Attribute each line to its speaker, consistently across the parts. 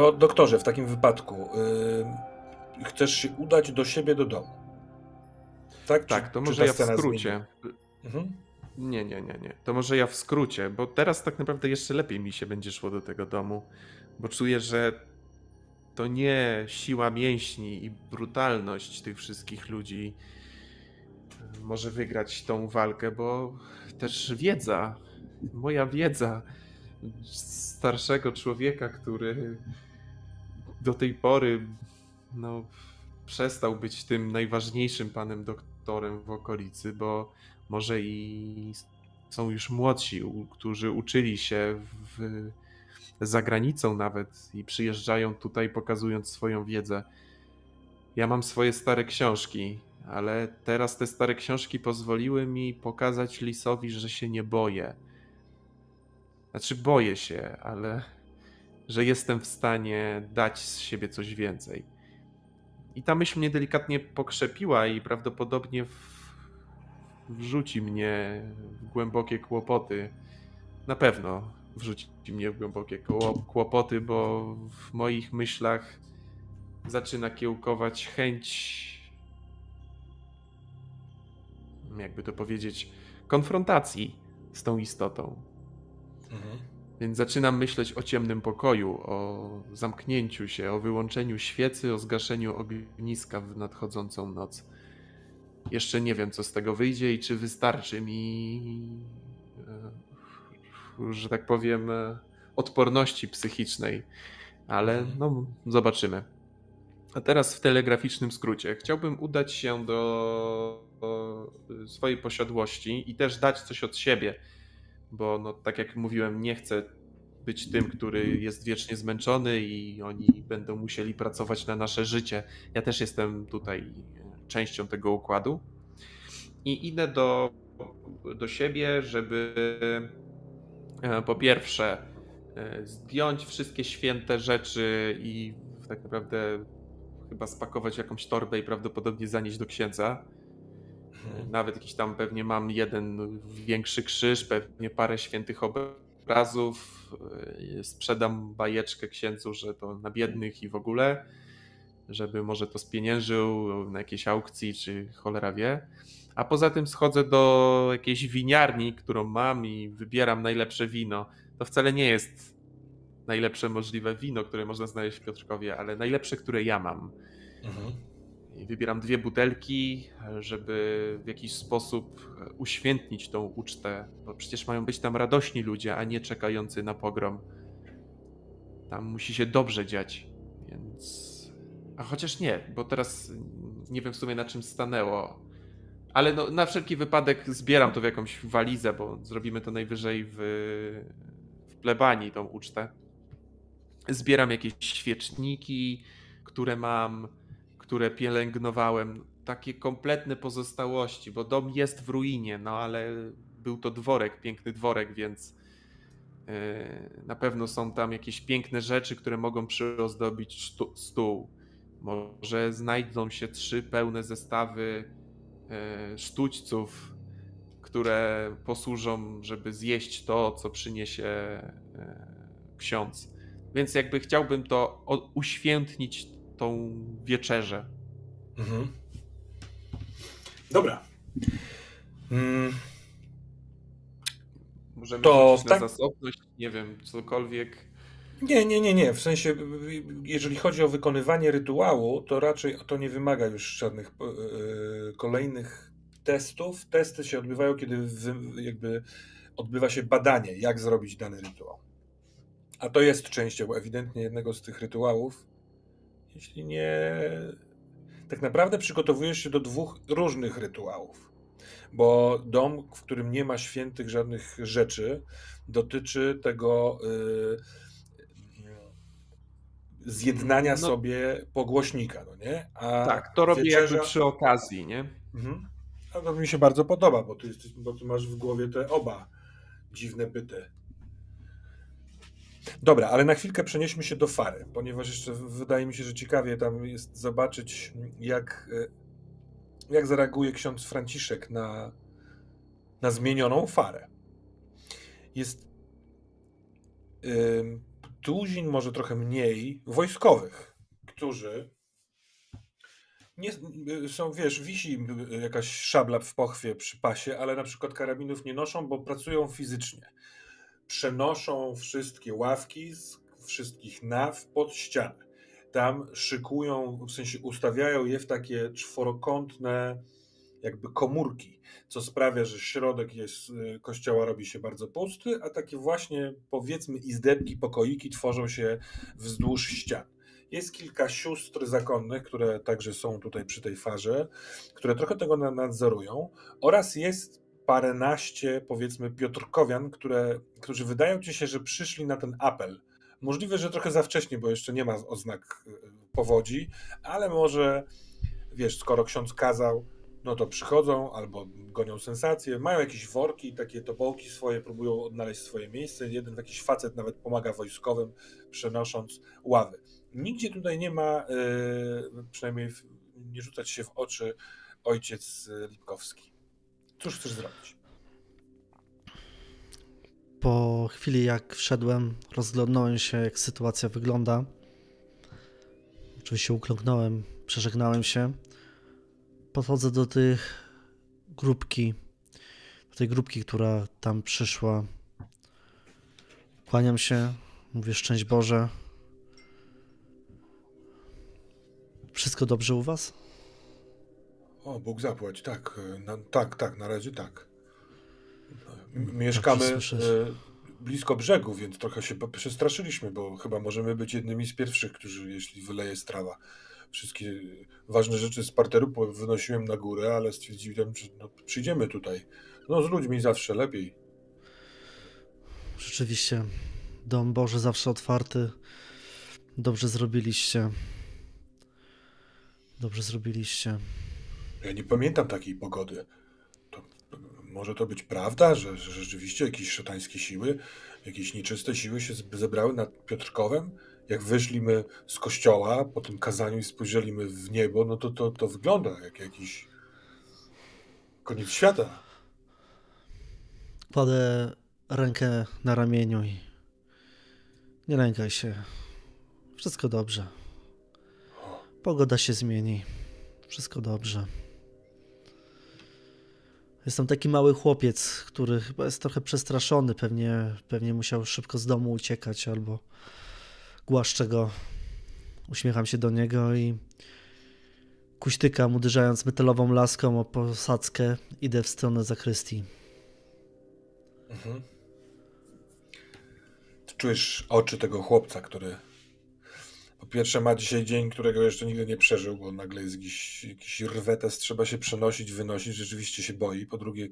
Speaker 1: To doktorze, w takim wypadku yy, chcesz się udać do siebie do domu.
Speaker 2: Tak, tak czy, to może ja w skrócie. Mhm. Nie, nie, nie, nie. To może ja w skrócie, bo teraz tak naprawdę jeszcze lepiej mi się będzie szło do tego domu, bo czuję, że to nie siła mięśni i brutalność tych wszystkich ludzi może wygrać tą walkę, bo też wiedza, moja wiedza starszego człowieka, który do tej pory no, przestał być tym najważniejszym panem doktorem w okolicy, bo może i są już młodsi, którzy uczyli się w, za granicą nawet i przyjeżdżają tutaj pokazując swoją wiedzę. Ja mam swoje stare książki, ale teraz te stare książki pozwoliły mi pokazać Lisowi, że się nie boję. Znaczy, boję się, ale że jestem w stanie dać z siebie coś więcej. I ta myśl mnie delikatnie pokrzepiła i prawdopodobnie w... wrzuci mnie w głębokie kłopoty. Na pewno wrzuci mnie w głębokie kłopoty, bo w moich myślach zaczyna kiełkować chęć jakby to powiedzieć, konfrontacji z tą istotą. Mhm. Więc zaczynam myśleć o ciemnym pokoju, o zamknięciu się, o wyłączeniu świecy, o zgaszeniu ogniska w nadchodzącą noc. Jeszcze nie wiem, co z tego wyjdzie i czy wystarczy mi, e, że tak powiem, e, odporności psychicznej, ale mhm. no, zobaczymy. A teraz w telegraficznym skrócie. Chciałbym udać się do swojej posiadłości i też dać coś od siebie, bo no, tak jak mówiłem, nie chcę być tym, który jest wiecznie zmęczony i oni będą musieli pracować na nasze życie. Ja też jestem tutaj częścią tego układu i idę do, do siebie, żeby e, po pierwsze e, zdjąć wszystkie święte rzeczy i tak naprawdę chyba spakować jakąś torbę i prawdopodobnie zanieść do księdza. Mhm. Nawet jakiś tam pewnie mam jeden większy krzyż, pewnie parę świętych obrazów. E, sprzedam bajeczkę księdzu, że to na biednych i w ogóle, żeby może to spieniężył na jakiejś aukcji, czy cholera wie. A poza tym schodzę do jakiejś winiarni, którą mam i wybieram najlepsze wino. To wcale nie jest najlepsze możliwe wino, które można znaleźć w Piotrkowie, ale najlepsze, które ja mam. Mhm. Wybieram dwie butelki, żeby w jakiś sposób uświętnić tą ucztę, bo przecież mają być tam radośni ludzie, a nie czekający na pogrom. Tam musi się dobrze dziać, więc. A chociaż nie, bo teraz nie wiem w sumie na czym stanęło. Ale no, na wszelki wypadek zbieram to w jakąś walizę, bo zrobimy to najwyżej w, w plebanii, tą ucztę. Zbieram jakieś świeczniki, które mam które pielęgnowałem, takie kompletne pozostałości, bo dom jest w ruinie, no ale był to dworek, piękny dworek, więc e, na pewno są tam jakieś piękne rzeczy, które mogą przyozdobić stół. Może znajdą się trzy pełne zestawy e, sztućców, które posłużą, żeby zjeść to, co przyniesie e, ksiądz. Więc jakby chciałbym to uświętnić tą wieczerzę. Mhm.
Speaker 1: Dobra. Mm.
Speaker 2: Możemy to tak... na zasobność, nie wiem, cokolwiek.
Speaker 1: Nie, nie, nie, nie. W sensie, jeżeli chodzi o wykonywanie rytuału, to raczej to nie wymaga już żadnych yy, kolejnych testów. Testy się odbywają, kiedy wy, jakby odbywa się badanie, jak zrobić dany rytuał. A to jest częścią ewidentnie jednego z tych rytuałów, jeśli nie. Tak naprawdę przygotowujesz się do dwóch różnych rytuałów. Bo dom, w którym nie ma świętych żadnych rzeczy, dotyczy tego yy, zjednania no, sobie pogłośnika, no nie?
Speaker 2: A tak, to robię wieczerza... jakby przy okazji, nie?
Speaker 1: Mhm. A to mi się bardzo podoba, bo ty, bo ty masz w głowie te oba dziwne byty. Dobra, ale na chwilkę przenieśmy się do Fary, ponieważ jeszcze wydaje mi się, że ciekawie tam jest zobaczyć, jak, e, jak zareaguje ksiądz Franciszek na, na zmienioną Farę. Jest. tuzin, może trochę mniej, wojskowych, którzy nie, są, wiesz, wisi jakaś szabla w pochwie przy pasie, ale na przykład karabinów nie noszą, bo pracują fizycznie. Przenoszą wszystkie ławki z wszystkich naw pod ścianę. Tam szykują, w sensie ustawiają je w takie czworokątne jakby komórki, co sprawia, że środek jest, y, kościoła robi się bardzo pusty, a takie właśnie powiedzmy izdebki, pokoiki tworzą się wzdłuż ścian. Jest kilka sióstr zakonnych, które także są tutaj przy tej farze, które trochę tego nadzorują, oraz jest paręnaście, powiedzmy, Piotrkowian, które, którzy wydają ci się, że przyszli na ten apel. Możliwe, że trochę za wcześnie, bo jeszcze nie ma oznak y, powodzi, ale może, wiesz, skoro ksiądz kazał, no to przychodzą albo gonią sensacje, mają jakieś worki, takie tobołki swoje, próbują odnaleźć swoje miejsce. Jeden jakiś facet nawet pomaga wojskowym, przenosząc ławy. Nigdzie tutaj nie ma, yy, przynajmniej nie rzucać się w oczy, ojciec Lipkowski. Cóż chcesz zrobić?
Speaker 3: Po chwili, jak wszedłem, rozglądnąłem się, jak sytuacja wygląda. Oczywiście ukląknąłem, przeżegnałem się podchodzę do tych grupki, do tej grupki, która tam przyszła. Kłaniam się, mówię szczęść Boże. Wszystko dobrze u was?
Speaker 1: O, Bóg zapłać, tak, na, tak, tak, na razie tak. Mieszkamy e, blisko brzegu, więc trochę się przestraszyliśmy, bo chyba możemy być jednymi z pierwszych, którzy, jeśli wyleje strawa, wszystkie ważne rzeczy z parteru wynosiłem na górę, ale stwierdziłem, że no, przyjdziemy tutaj. No z ludźmi zawsze lepiej.
Speaker 3: Rzeczywiście, dom Boży zawsze otwarty. Dobrze zrobiliście. Dobrze zrobiliście.
Speaker 1: Ja nie pamiętam takiej pogody. To, może to być prawda, że, że rzeczywiście jakieś szatańskie siły, jakieś nieczyste siły się zebrały nad Piotrkowem? jak wyszliśmy z kościoła po tym kazaniu i spojrzeliśmy w niebo, no to to, to wygląda jak jakiś koniec świata.
Speaker 3: Kładę rękę na ramieniu i nie lękaj się. Wszystko dobrze. Pogoda się zmieni. Wszystko dobrze. Jestem taki mały chłopiec, który chyba jest trochę przestraszony. Pewnie, pewnie musiał szybko z domu uciekać albo Głaszczę go, uśmiecham się do niego i kuśtykam, uderzając metalową laską o posadzkę, idę w stronę zakrystii. Mhm.
Speaker 1: Czujesz oczy tego chłopca, który po pierwsze ma dzisiaj dzień, którego jeszcze nigdy nie przeżył, bo nagle jest jakiś, jakiś rwetes, trzeba się przenosić, wynosić, rzeczywiście się boi. Po drugie,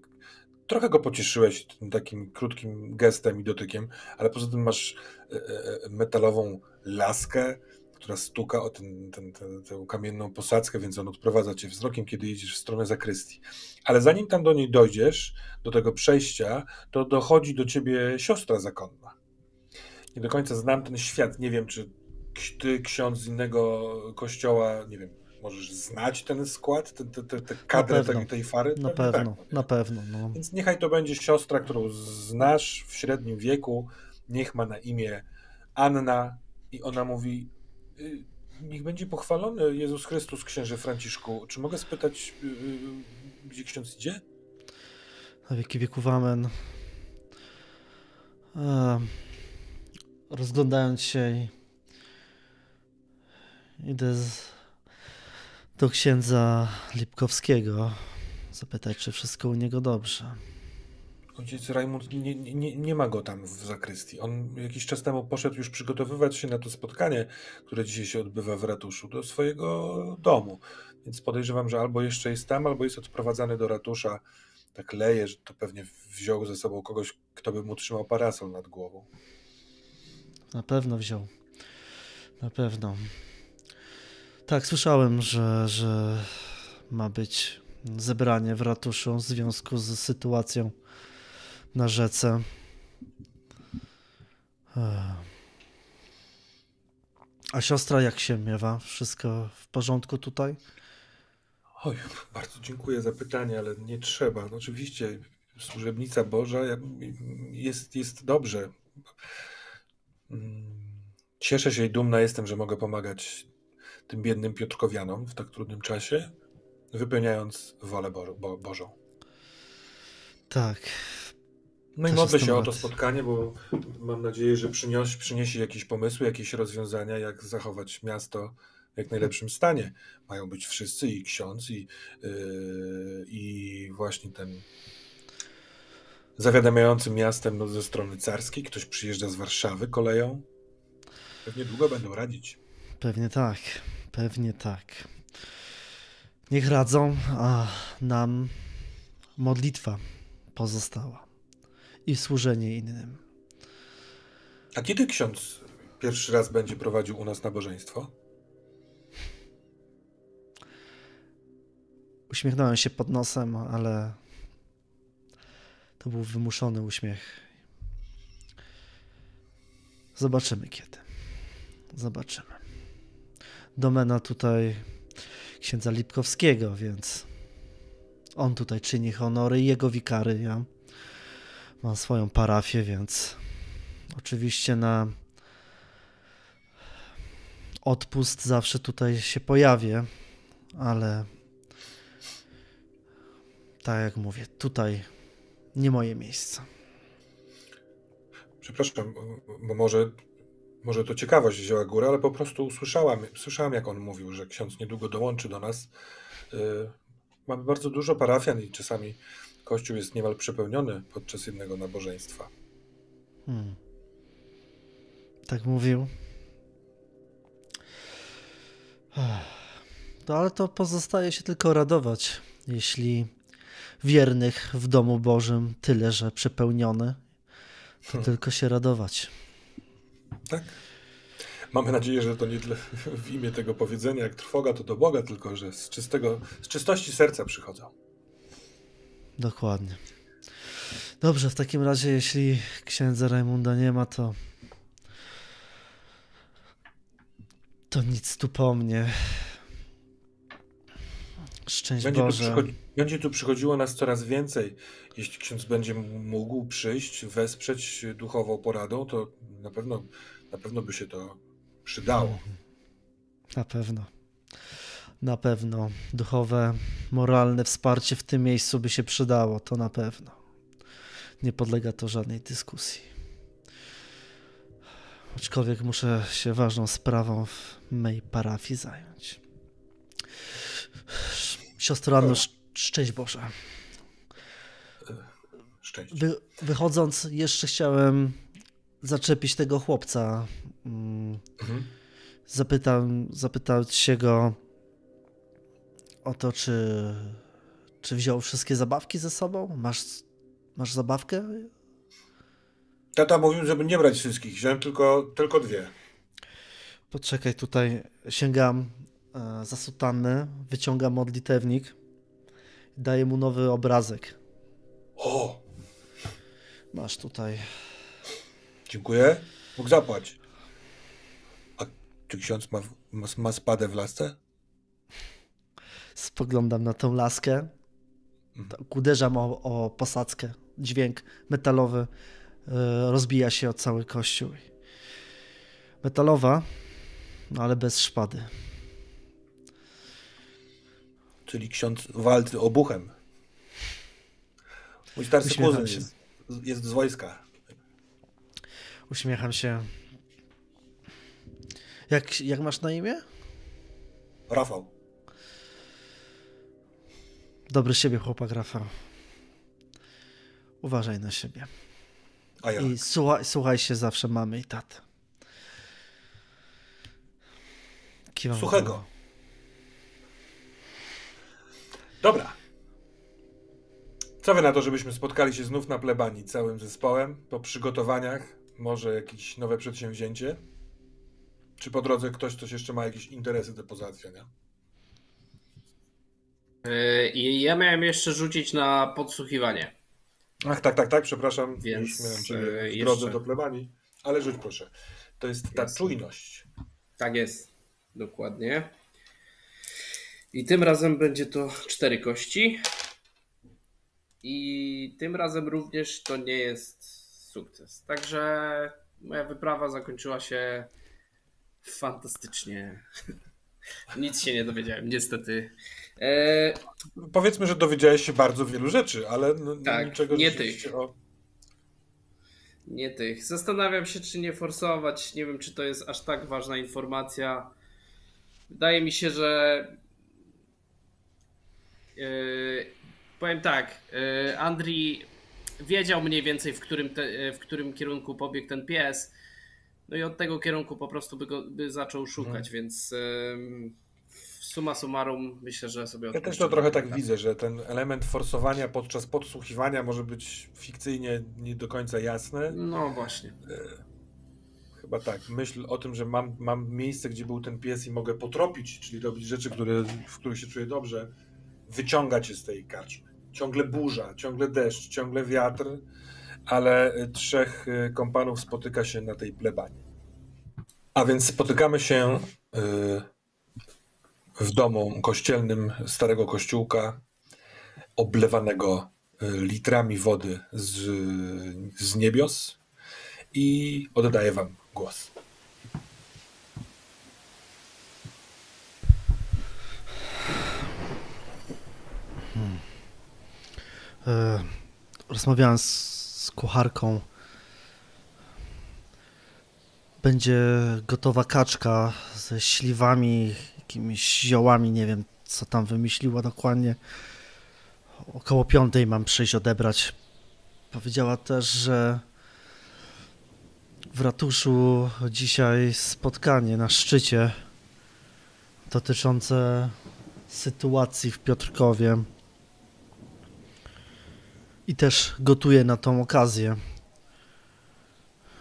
Speaker 1: trochę go pocieszyłeś takim krótkim gestem i dotykiem, ale poza tym masz e, e, e, metalową laskę, która stuka o ten, ten, ten, tę kamienną posadzkę, więc on odprowadza cię wzrokiem, kiedy idziesz w stronę zakrystii. Ale zanim tam do niej dojdziesz, do tego przejścia, to dochodzi do ciebie siostra zakonna. Nie do końca znam ten świat. Nie wiem, czy ty, ksiądz z innego kościoła, nie wiem, możesz znać ten skład, te, te, te, te kadrę tej, tej fary?
Speaker 3: Na pewno, tak, na pewno. No.
Speaker 1: Więc niechaj to będzie siostra, którą znasz w średnim wieku, niech ma na imię Anna i ona mówi, y, niech będzie pochwalony Jezus Chrystus, księże Franciszku. Czy mogę spytać, y, y, gdzie ksiądz idzie?
Speaker 3: Na wieki wieków amen. Rozglądając się idę z do księdza Lipkowskiego, zapytać, czy wszystko u niego dobrze.
Speaker 1: Ojciec Rajmund nie, nie, nie ma go tam w zakrystii. On jakiś czas temu poszedł już przygotowywać się na to spotkanie, które dzisiaj się odbywa w ratuszu, do swojego domu. Więc podejrzewam, że albo jeszcze jest tam, albo jest odprowadzany do ratusza. Tak leje, że to pewnie wziął ze sobą kogoś, kto by mu trzymał parasol nad głową.
Speaker 3: Na pewno wziął. Na pewno. Tak, słyszałem, że, że ma być zebranie w ratuszu w związku z sytuacją na rzece. A siostra jak się miewa? Wszystko w porządku tutaj?
Speaker 1: Oj, bardzo dziękuję za pytanie, ale nie trzeba. No, oczywiście służebnica Boża jest, jest dobrze. Mm, Cieszę się i dumna jestem, że mogę pomagać tym biednym Piotrkowianom w tak trudnym czasie, wypełniając wolę Bo Bo Bożą.
Speaker 3: Tak.
Speaker 1: No i modlę się o to spotkanie, bo mam nadzieję, że przynios, przyniesie jakieś pomysły, jakieś rozwiązania, jak zachować miasto w jak najlepszym stanie. Mają być wszyscy, i ksiądz, i, yy, i właśnie ten zawiadamiający miastem no, ze strony carskiej. Ktoś przyjeżdża z Warszawy koleją. Pewnie długo będą radzić.
Speaker 3: Pewnie tak, pewnie tak. Niech radzą, a nam modlitwa pozostała i służenie innym.
Speaker 1: A kiedy ksiądz pierwszy raz będzie prowadził u nas nabożeństwo?
Speaker 3: Uśmiechnąłem się pod nosem, ale to był wymuszony uśmiech. Zobaczymy kiedy. Zobaczymy. Domena tutaj księdza Lipkowskiego, więc on tutaj czyni honory, jego wikary. Ja mam swoją parafię, więc oczywiście na odpust zawsze tutaj się pojawię, ale tak jak mówię, tutaj nie moje miejsce.
Speaker 1: Przepraszam, bo może, może to ciekawość wzięła górę, ale po prostu usłyszałam, słyszałam jak on mówił, że ksiądz niedługo dołączy do nas. Y, mamy bardzo dużo parafian i czasami kościół jest niemal przepełniony podczas jednego nabożeństwa. Hmm.
Speaker 3: Tak mówił. No ale to pozostaje się tylko radować, jeśli wiernych w domu Bożym tyle, że przepełniony, to hmm. tylko się radować.
Speaker 1: Tak. Mamy nadzieję, że to nie w imię tego powiedzenia, jak trwoga to do Boga, tylko że z, czystego, z czystości serca przychodzą.
Speaker 3: Dokładnie. Dobrze, w takim razie, jeśli księdza Rajmunda nie ma, to. To nic tu po mnie. Szczęść będzie Boże.
Speaker 1: Będzie tu przychodziło nas coraz więcej. Jeśli ksiądz będzie mógł przyjść, wesprzeć duchową poradą, to na pewno, na pewno by się to przydało.
Speaker 3: Na pewno. Na pewno. Duchowe, moralne wsparcie w tym miejscu by się przydało, to na pewno. Nie podlega to żadnej dyskusji. Aczkolwiek muszę się ważną sprawą w mej parafii zająć. Siostro Anno, szczęść Boże.
Speaker 1: Szczęść.
Speaker 3: Wy, wychodząc, jeszcze chciałem zaczepić tego chłopca. Mm, mhm. Zapytam, zapytać się go o to, czy, czy wziął wszystkie zabawki ze sobą. Masz, masz zabawkę?
Speaker 1: Tata mówił, żeby nie brać wszystkich. Wziąłem tylko, tylko dwie.
Speaker 3: Poczekaj, tutaj sięgam E, za sutannę, wyciąga modlitewnik, daje mu nowy obrazek.
Speaker 1: O!
Speaker 3: Masz tutaj.
Speaker 1: Dziękuję. Mógł zapłać. A czy ksiądz ma, ma, ma spadę w lasce?
Speaker 3: Spoglądam na tą laskę. Uderzam o, o posadzkę. Dźwięk metalowy e, rozbija się o cały kościół. Metalowa, no ale bez szpady.
Speaker 1: Czyli ksiądz walczy obuchem. Mój starszy kuzyn jest, jest z wojska.
Speaker 3: Uśmiecham się. Jak, jak masz na imię?
Speaker 1: Rafał.
Speaker 3: Dobry siebie chłopak Rafał. Uważaj na siebie.
Speaker 1: A ja.
Speaker 3: I słuchaj, słuchaj się zawsze mamy i taty.
Speaker 1: Kiwam Suchego. Dobra. Co wy na to, żebyśmy spotkali się znów na plebanii całym zespołem, po przygotowaniach, może jakieś nowe przedsięwzięcie? Czy po drodze ktoś coś jeszcze ma jakieś interesy do pozałatwiania?
Speaker 4: Yy, ja miałem jeszcze rzucić na podsłuchiwanie.
Speaker 1: Ach, tak, tak, tak, przepraszam. Więc Już miałem ciebie w drodze do plebanii, ale rzuć proszę. To jest ta Jasne. czujność.
Speaker 4: Tak jest, dokładnie. I tym razem będzie to cztery kości. I tym razem również to nie jest sukces. Także moja wyprawa zakończyła się fantastycznie. Nic się nie dowiedziałem, niestety. E...
Speaker 1: Powiedzmy, że dowiedziałeś się bardzo wielu rzeczy, ale no,
Speaker 4: tak,
Speaker 1: niczego
Speaker 4: nie tych.
Speaker 1: O...
Speaker 4: Nie tych. Zastanawiam się, czy nie forsować. Nie wiem, czy to jest aż tak ważna informacja. Wydaje mi się, że. Yy, powiem tak. Yy, Andrii wiedział mniej więcej, w którym, te, w którym kierunku pobiegł ten pies. No i od tego kierunku po prostu by go by zaczął szukać, hmm. więc. Yy, suma summarum myślę, że sobie
Speaker 1: Ja też to trochę tak widzę, że ten element forsowania podczas podsłuchiwania może być fikcyjnie nie do końca jasny.
Speaker 4: No właśnie. E,
Speaker 1: chyba tak. Myśl o tym, że mam, mam miejsce, gdzie był ten pies i mogę potropić, czyli robić rzeczy, które, w których się czuję dobrze, wyciągać się z tej karczmy. Ciągle burza, ciągle deszcz, ciągle wiatr, ale trzech e, kompanów spotyka się na tej plebanie. A więc spotykamy się. Yy, w domu kościelnym starego kościółka, oblewanego litrami wody z, z niebios i oddaję wam głos.
Speaker 3: Rozmawiałem z, z kucharką. Będzie gotowa kaczka ze śliwami jakimiś ziołami, nie wiem co tam wymyśliła dokładnie. Około piątej mam przyjść odebrać. Powiedziała też, że w ratuszu dzisiaj spotkanie na szczycie dotyczące sytuacji w Piotrkowie. I też gotuje na tą okazję.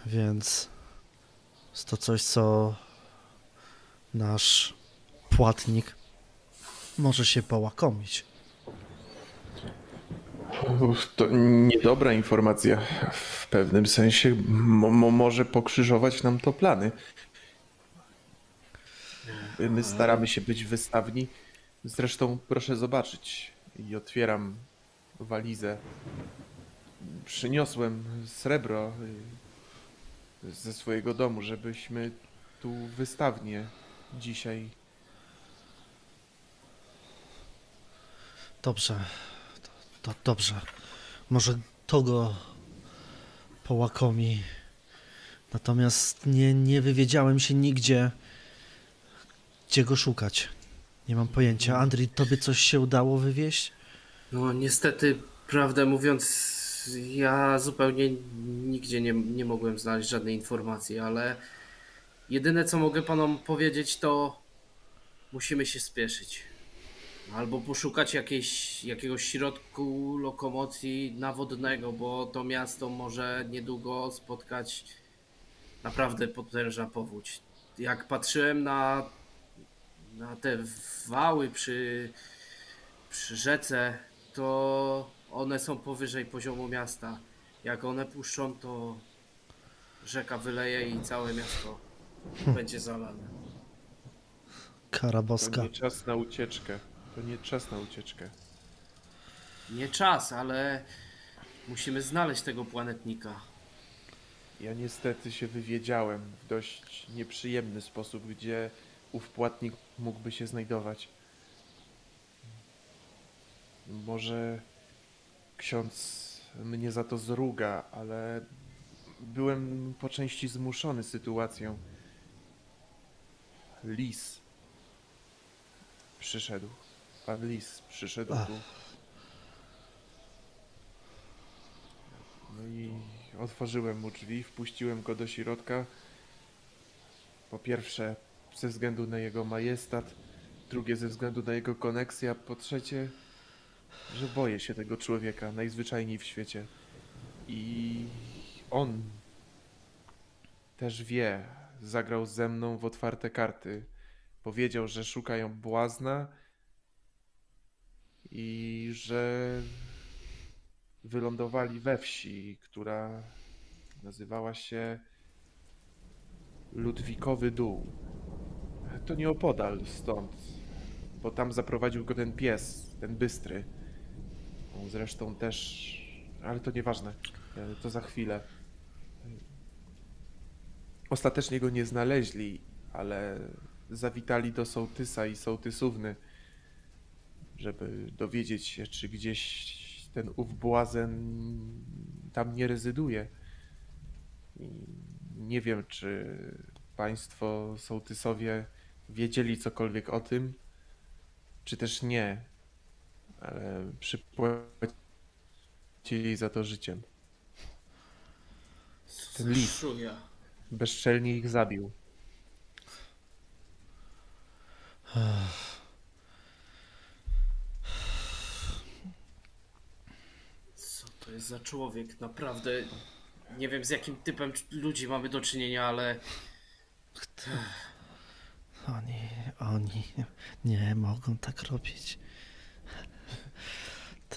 Speaker 3: Więc jest to coś, co nasz płatnik może się połakomić.
Speaker 2: To niedobra informacja. W pewnym sensie mo może pokrzyżować nam to plany. My staramy się być wystawni. Zresztą proszę zobaczyć. I otwieram walizę. Przyniosłem srebro ze swojego domu, żebyśmy tu wystawnie dzisiaj
Speaker 3: Dobrze. To, to dobrze. Może to go połakomi. Natomiast nie, nie wywiedziałem się nigdzie, gdzie go szukać. Nie mam pojęcia. Andrii, tobie coś się udało wywieźć?
Speaker 4: No niestety, prawdę mówiąc, ja zupełnie nigdzie nie, nie mogłem znaleźć żadnej informacji, ale jedyne co mogę panom powiedzieć to musimy się spieszyć. Albo poszukać jakiejś, jakiegoś środku lokomocji nawodnego, bo to miasto może niedługo spotkać naprawdę potężna powódź. Jak patrzyłem na, na te wały przy, przy rzece, to one są powyżej poziomu miasta. Jak one puszczą, to rzeka wyleje i całe miasto hmm. będzie zalane.
Speaker 3: Kara boska. To
Speaker 2: nie czas na ucieczkę. To nie czas na ucieczkę.
Speaker 4: Nie czas, ale musimy znaleźć tego planetnika.
Speaker 2: Ja niestety się wywiedziałem w dość nieprzyjemny sposób, gdzie ów płatnik mógłby się znajdować. Może ksiądz mnie za to zruga, ale byłem po części zmuszony sytuacją. Lis przyszedł. Pan Lis przyszedł Ach. tu. No i otworzyłem mu drzwi, wpuściłem go do środka. Po pierwsze, ze względu na jego majestat, drugie ze względu na jego koneksję, a po trzecie, że boję się tego człowieka najzwyczajniej w świecie. I on też wie, zagrał ze mną w otwarte karty. Powiedział, że szukają błazna i że wylądowali we wsi, która nazywała się Ludwikowy Dół. To nie opodal stąd, bo tam zaprowadził go ten pies, ten bystry. Zresztą też, ale to nieważne, to za chwilę. Ostatecznie go nie znaleźli, ale zawitali do sołtysa i sołtysówny, żeby dowiedzieć się, czy gdzieś ten ów błazen tam nie rezyduje. I nie wiem, czy państwo sołtysowie wiedzieli cokolwiek o tym, czy też nie, ale przypłacili za to życiem. Ten lis bezczelnie ich zabił.
Speaker 4: Co to jest za człowiek? Naprawdę nie wiem z jakim typem ludzi mamy do czynienia, ale.
Speaker 3: Oni, oni nie mogą tak robić.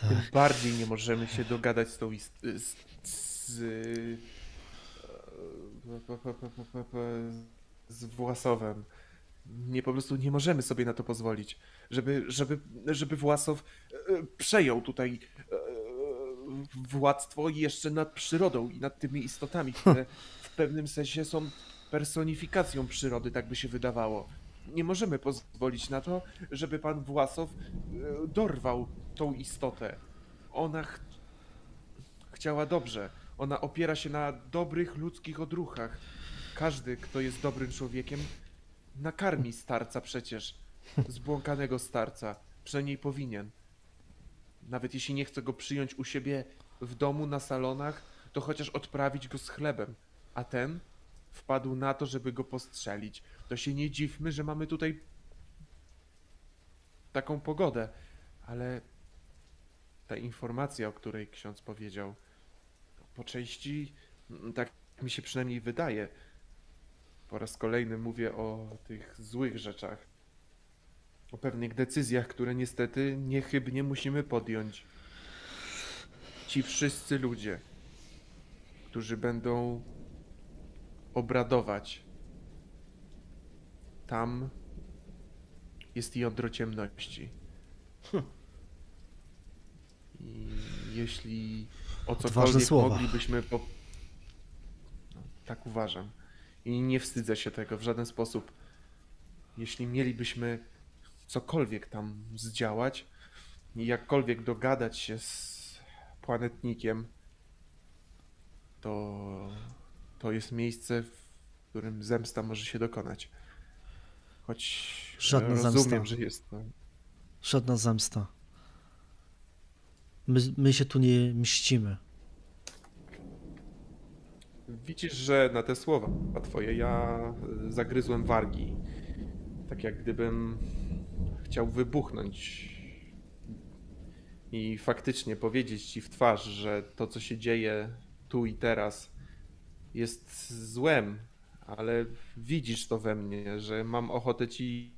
Speaker 2: Tak. Tym bardziej nie możemy się dogadać z tą ist- z, z, z Własowem. Nie po prostu nie możemy sobie na to pozwolić, żeby, żeby, żeby Własow e, przejął tutaj e, władztwo jeszcze nad przyrodą i nad tymi istotami, które w pewnym sensie są personifikacją przyrody, tak by się wydawało. Nie możemy pozwolić na to, żeby pan Własow e, dorwał tą istotę. Ona ch chciała dobrze. Ona opiera się na dobrych ludzkich odruchach. Każdy, kto jest dobrym człowiekiem, nakarmi starca przecież. Zbłąkanego starca. Przynajmniej powinien. Nawet jeśli nie chce go przyjąć u siebie w domu, na salonach, to chociaż odprawić go z chlebem. A ten wpadł na to, żeby go postrzelić. To się nie dziwmy, że mamy tutaj taką pogodę. Ale ta informacja, o której ksiądz powiedział, po części, mm, tak mi się przynajmniej wydaje, po raz kolejny mówię o tych złych rzeczach, o pewnych decyzjach, które niestety niechybnie musimy podjąć. Ci wszyscy ludzie, którzy będą obradować, tam jest jądro ciemności. Hm. I jeśli o cokolwiek moglibyśmy po... No, tak uważam. I nie wstydzę się tego w żaden sposób. Jeśli mielibyśmy cokolwiek tam zdziałać i jakkolwiek dogadać się z planetnikiem, to to jest miejsce, w którym zemsta może się dokonać. Choć Żadna rozumiem, zemsta. że jest to.
Speaker 3: Żadna zemsta. My, my się tu nie mścimy.
Speaker 2: Widzisz, że na te słowa twoje ja zagryzłem wargi. Tak jak gdybym chciał wybuchnąć i faktycznie powiedzieć ci w twarz, że to, co się dzieje tu i teraz, jest złem, ale widzisz to we mnie, że mam ochotę ci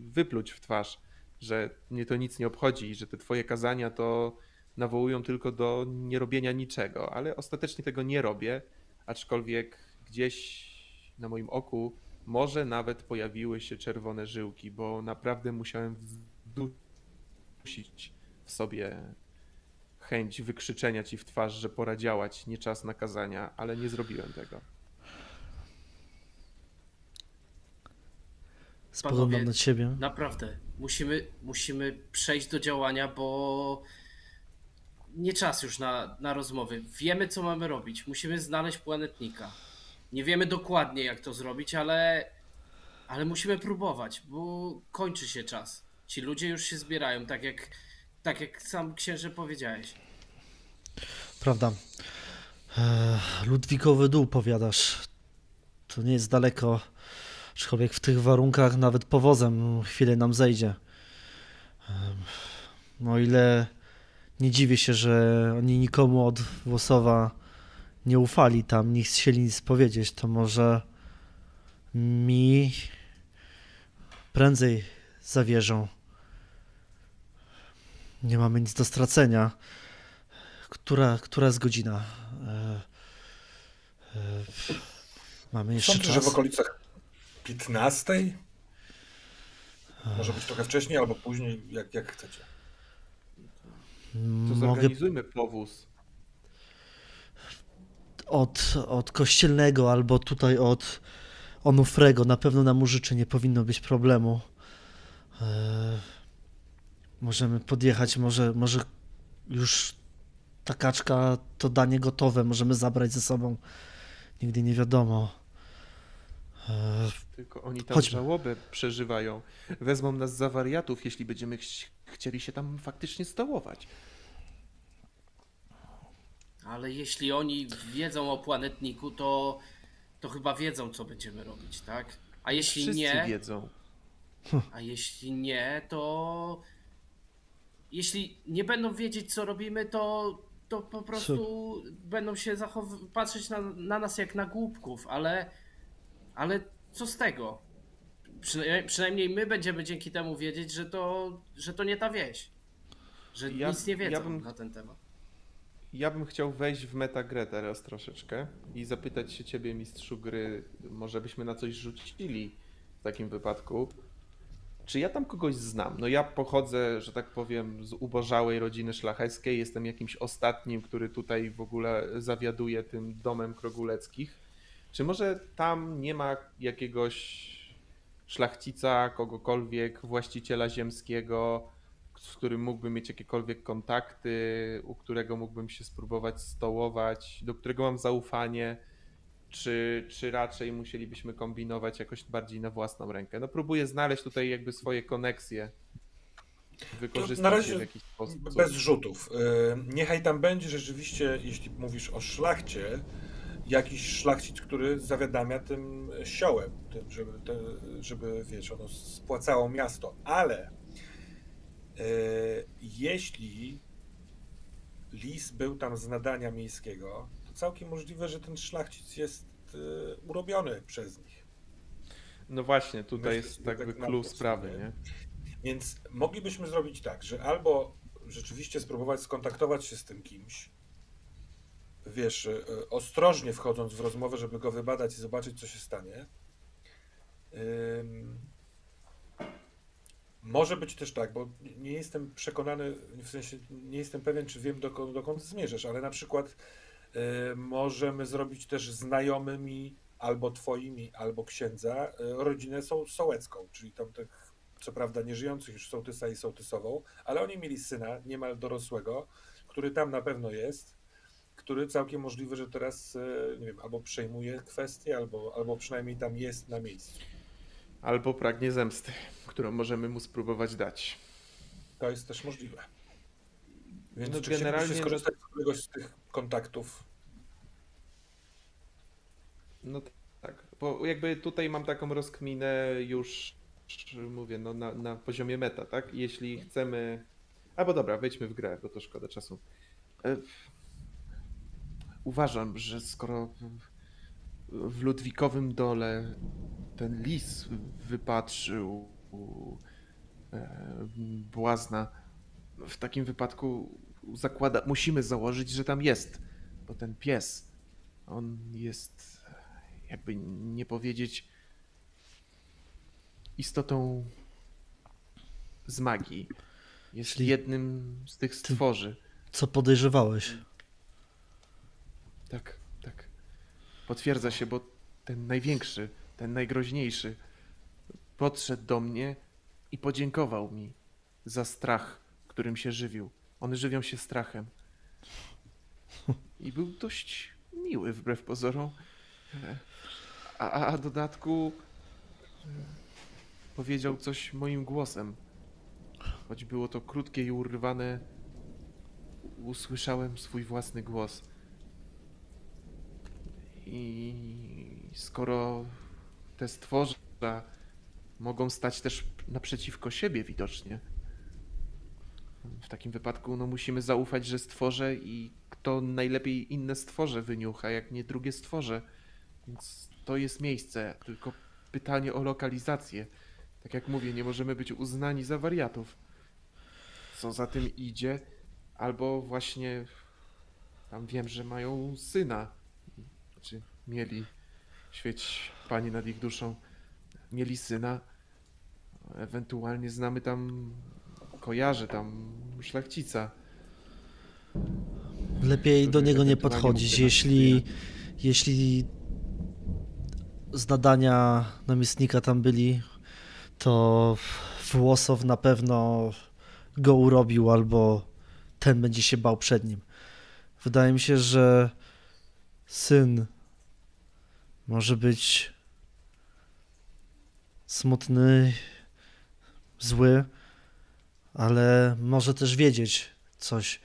Speaker 2: wypluć w twarz, że mnie to nic nie obchodzi i że te twoje kazania to nawołują tylko do nierobienia niczego, ale ostatecznie tego nie robię, aczkolwiek gdzieś na moim oku może nawet pojawiły się czerwone żyłki, bo naprawdę musiałem wdusić w sobie chęć wykrzyczenia ci w twarz, że pora działać, nie czas nakazania, ale nie zrobiłem tego.
Speaker 3: Spoglądam na ciebie.
Speaker 4: Naprawdę, musimy, musimy przejść do działania, bo nie czas już na, na rozmowy. Wiemy, co mamy robić. Musimy znaleźć planetnika. Nie wiemy dokładnie, jak to zrobić, ale, ale musimy próbować, bo kończy się czas. Ci ludzie już się zbierają, tak jak, tak jak sam księże powiedziałeś.
Speaker 3: Prawda. Ludwikowy dół, powiadasz. To nie jest daleko. Aczkolwiek w tych warunkach nawet powozem chwilę nam zejdzie. No ile nie dziwię się, że oni nikomu od Włosowa nie ufali tam, nie chcieli nic powiedzieć, to może mi prędzej zawierzą. Nie mamy nic do stracenia. Która, która jest godzina? E, e, mamy jeszcze Sądzę, czas?
Speaker 1: że w okolicach 15? Może być trochę wcześniej albo później, jak, jak chcecie.
Speaker 2: To zorganizujmy Mogę... powóz.
Speaker 3: Od, od kościelnego albo tutaj od, Onufrego na pewno nam użyczy, nie powinno być problemu. E, możemy podjechać, może, może już ta kaczka to danie gotowe, możemy zabrać ze sobą. Nigdy nie wiadomo.
Speaker 2: E, Tylko oni tam Chodźmy. żałobę przeżywają. Wezmą nas za wariatów, jeśli będziemy chcieli się tam faktycznie stołować.
Speaker 4: Ale jeśli oni wiedzą o planetniku, to, to chyba wiedzą, co będziemy robić, tak? A jeśli
Speaker 2: Wszyscy
Speaker 4: nie.
Speaker 2: wiedzą.
Speaker 4: A jeśli nie, to. Jeśli nie będą wiedzieć, co robimy, to, to po prostu co? będą się zachow- patrzeć na, na nas jak na głupków, ale. Ale co z tego? Przynajmniej, przynajmniej my będziemy dzięki temu wiedzieć, że to, że to nie ta wieś. Że ja, nic nie wiedzą ja bym... na ten temat.
Speaker 2: Ja bym chciał wejść w metagrę teraz troszeczkę i zapytać się ciebie, mistrzu gry, może byśmy na coś rzucili w takim wypadku. Czy ja tam kogoś znam? No ja pochodzę, że tak powiem, z ubożałej rodziny szlacheckiej, jestem jakimś ostatnim, który tutaj w ogóle zawiaduje tym domem Kroguleckich. Czy może tam nie ma jakiegoś szlachcica, kogokolwiek, właściciela ziemskiego, z którym mógłbym mieć jakiekolwiek kontakty, u którego mógłbym się spróbować stołować, do którego mam zaufanie, czy, czy raczej musielibyśmy kombinować jakoś bardziej na własną rękę. No próbuję znaleźć tutaj jakby swoje koneksje, wykorzystać na razie w jakiś sposób.
Speaker 1: Bez rzutów. Y, niechaj tam będzie rzeczywiście, jeśli mówisz o szlachcie, jakiś szlachcic, który zawiadamia tym siołem, tym, żeby, żeby wiesz, ono spłacało miasto, ale E, jeśli lis był tam z nadania miejskiego, to całkiem możliwe, że ten szlachcic jest e, urobiony przez nich.
Speaker 2: No właśnie, tutaj Myślę, jest tak jakby klucz sprawy, nie?
Speaker 1: Więc moglibyśmy zrobić tak, że albo rzeczywiście spróbować skontaktować się z tym kimś, wiesz, e, ostrożnie wchodząc w rozmowę, żeby go wybadać i zobaczyć, co się stanie. Może być też tak, bo nie jestem przekonany, w sensie nie jestem pewien, czy wiem dokąd, dokąd zmierzasz, ale na przykład y, możemy zrobić też znajomymi albo twoimi, albo księdza y, rodzinę są sołecką, czyli tam tych, co prawda nieżyjących już sołtysa i sołtysową, ale oni mieli syna, niemal dorosłego, który tam na pewno jest, który całkiem możliwe, że teraz, y, nie wiem, albo przejmuje kwestię, albo, albo przynajmniej tam jest na miejscu.
Speaker 2: Albo pragnie zemsty, którą możemy mu spróbować dać.
Speaker 1: To jest też możliwe. Więc no, czy generalnie skorzystać z któregoś z tych kontaktów?
Speaker 2: No tak, bo jakby tutaj mam taką rozkminę już, mówię, no na, na poziomie meta, tak? Jeśli chcemy... Albo dobra, wejdźmy w grę, bo to szkoda czasu. Uważam, że skoro w Ludwikowym dole ten lis wypatrzył e, błazna. W takim wypadku zakłada, musimy założyć, że tam jest, bo ten pies, on jest, jakby nie powiedzieć, istotą z magii. Jest Czyli jednym z tych stworzy.
Speaker 3: Co podejrzewałeś?
Speaker 2: Tak, tak. Potwierdza się, bo ten największy ten najgroźniejszy, podszedł do mnie i podziękował mi za strach, którym się żywił. One żywią się strachem. I był dość miły wbrew pozorom. A, a, dodatku powiedział coś moim głosem. Choć było to krótkie i urwane, usłyszałem swój własny głos. I skoro te stworza mogą stać też naprzeciwko siebie widocznie. W takim wypadku no, musimy zaufać, że stworze i kto najlepiej inne stworze wyniucha, jak nie drugie stworze. Więc to jest miejsce, tylko pytanie o lokalizację. Tak jak mówię, nie możemy być uznani za wariatów. Co za tym idzie, albo właśnie tam wiem, że mają syna. Mieli świeć Pani nad ich duszą, mieli syna. Ewentualnie znamy tam, kojarzy tam szlachcica.
Speaker 3: Lepiej do niego nie podchodzić, jeśli, jeśli z nadania namiestnika tam byli, to Włosow na pewno go urobił albo ten będzie się bał przed nim. Wydaje mi się, że syn może być smutny, zły, ale może też wiedzieć coś.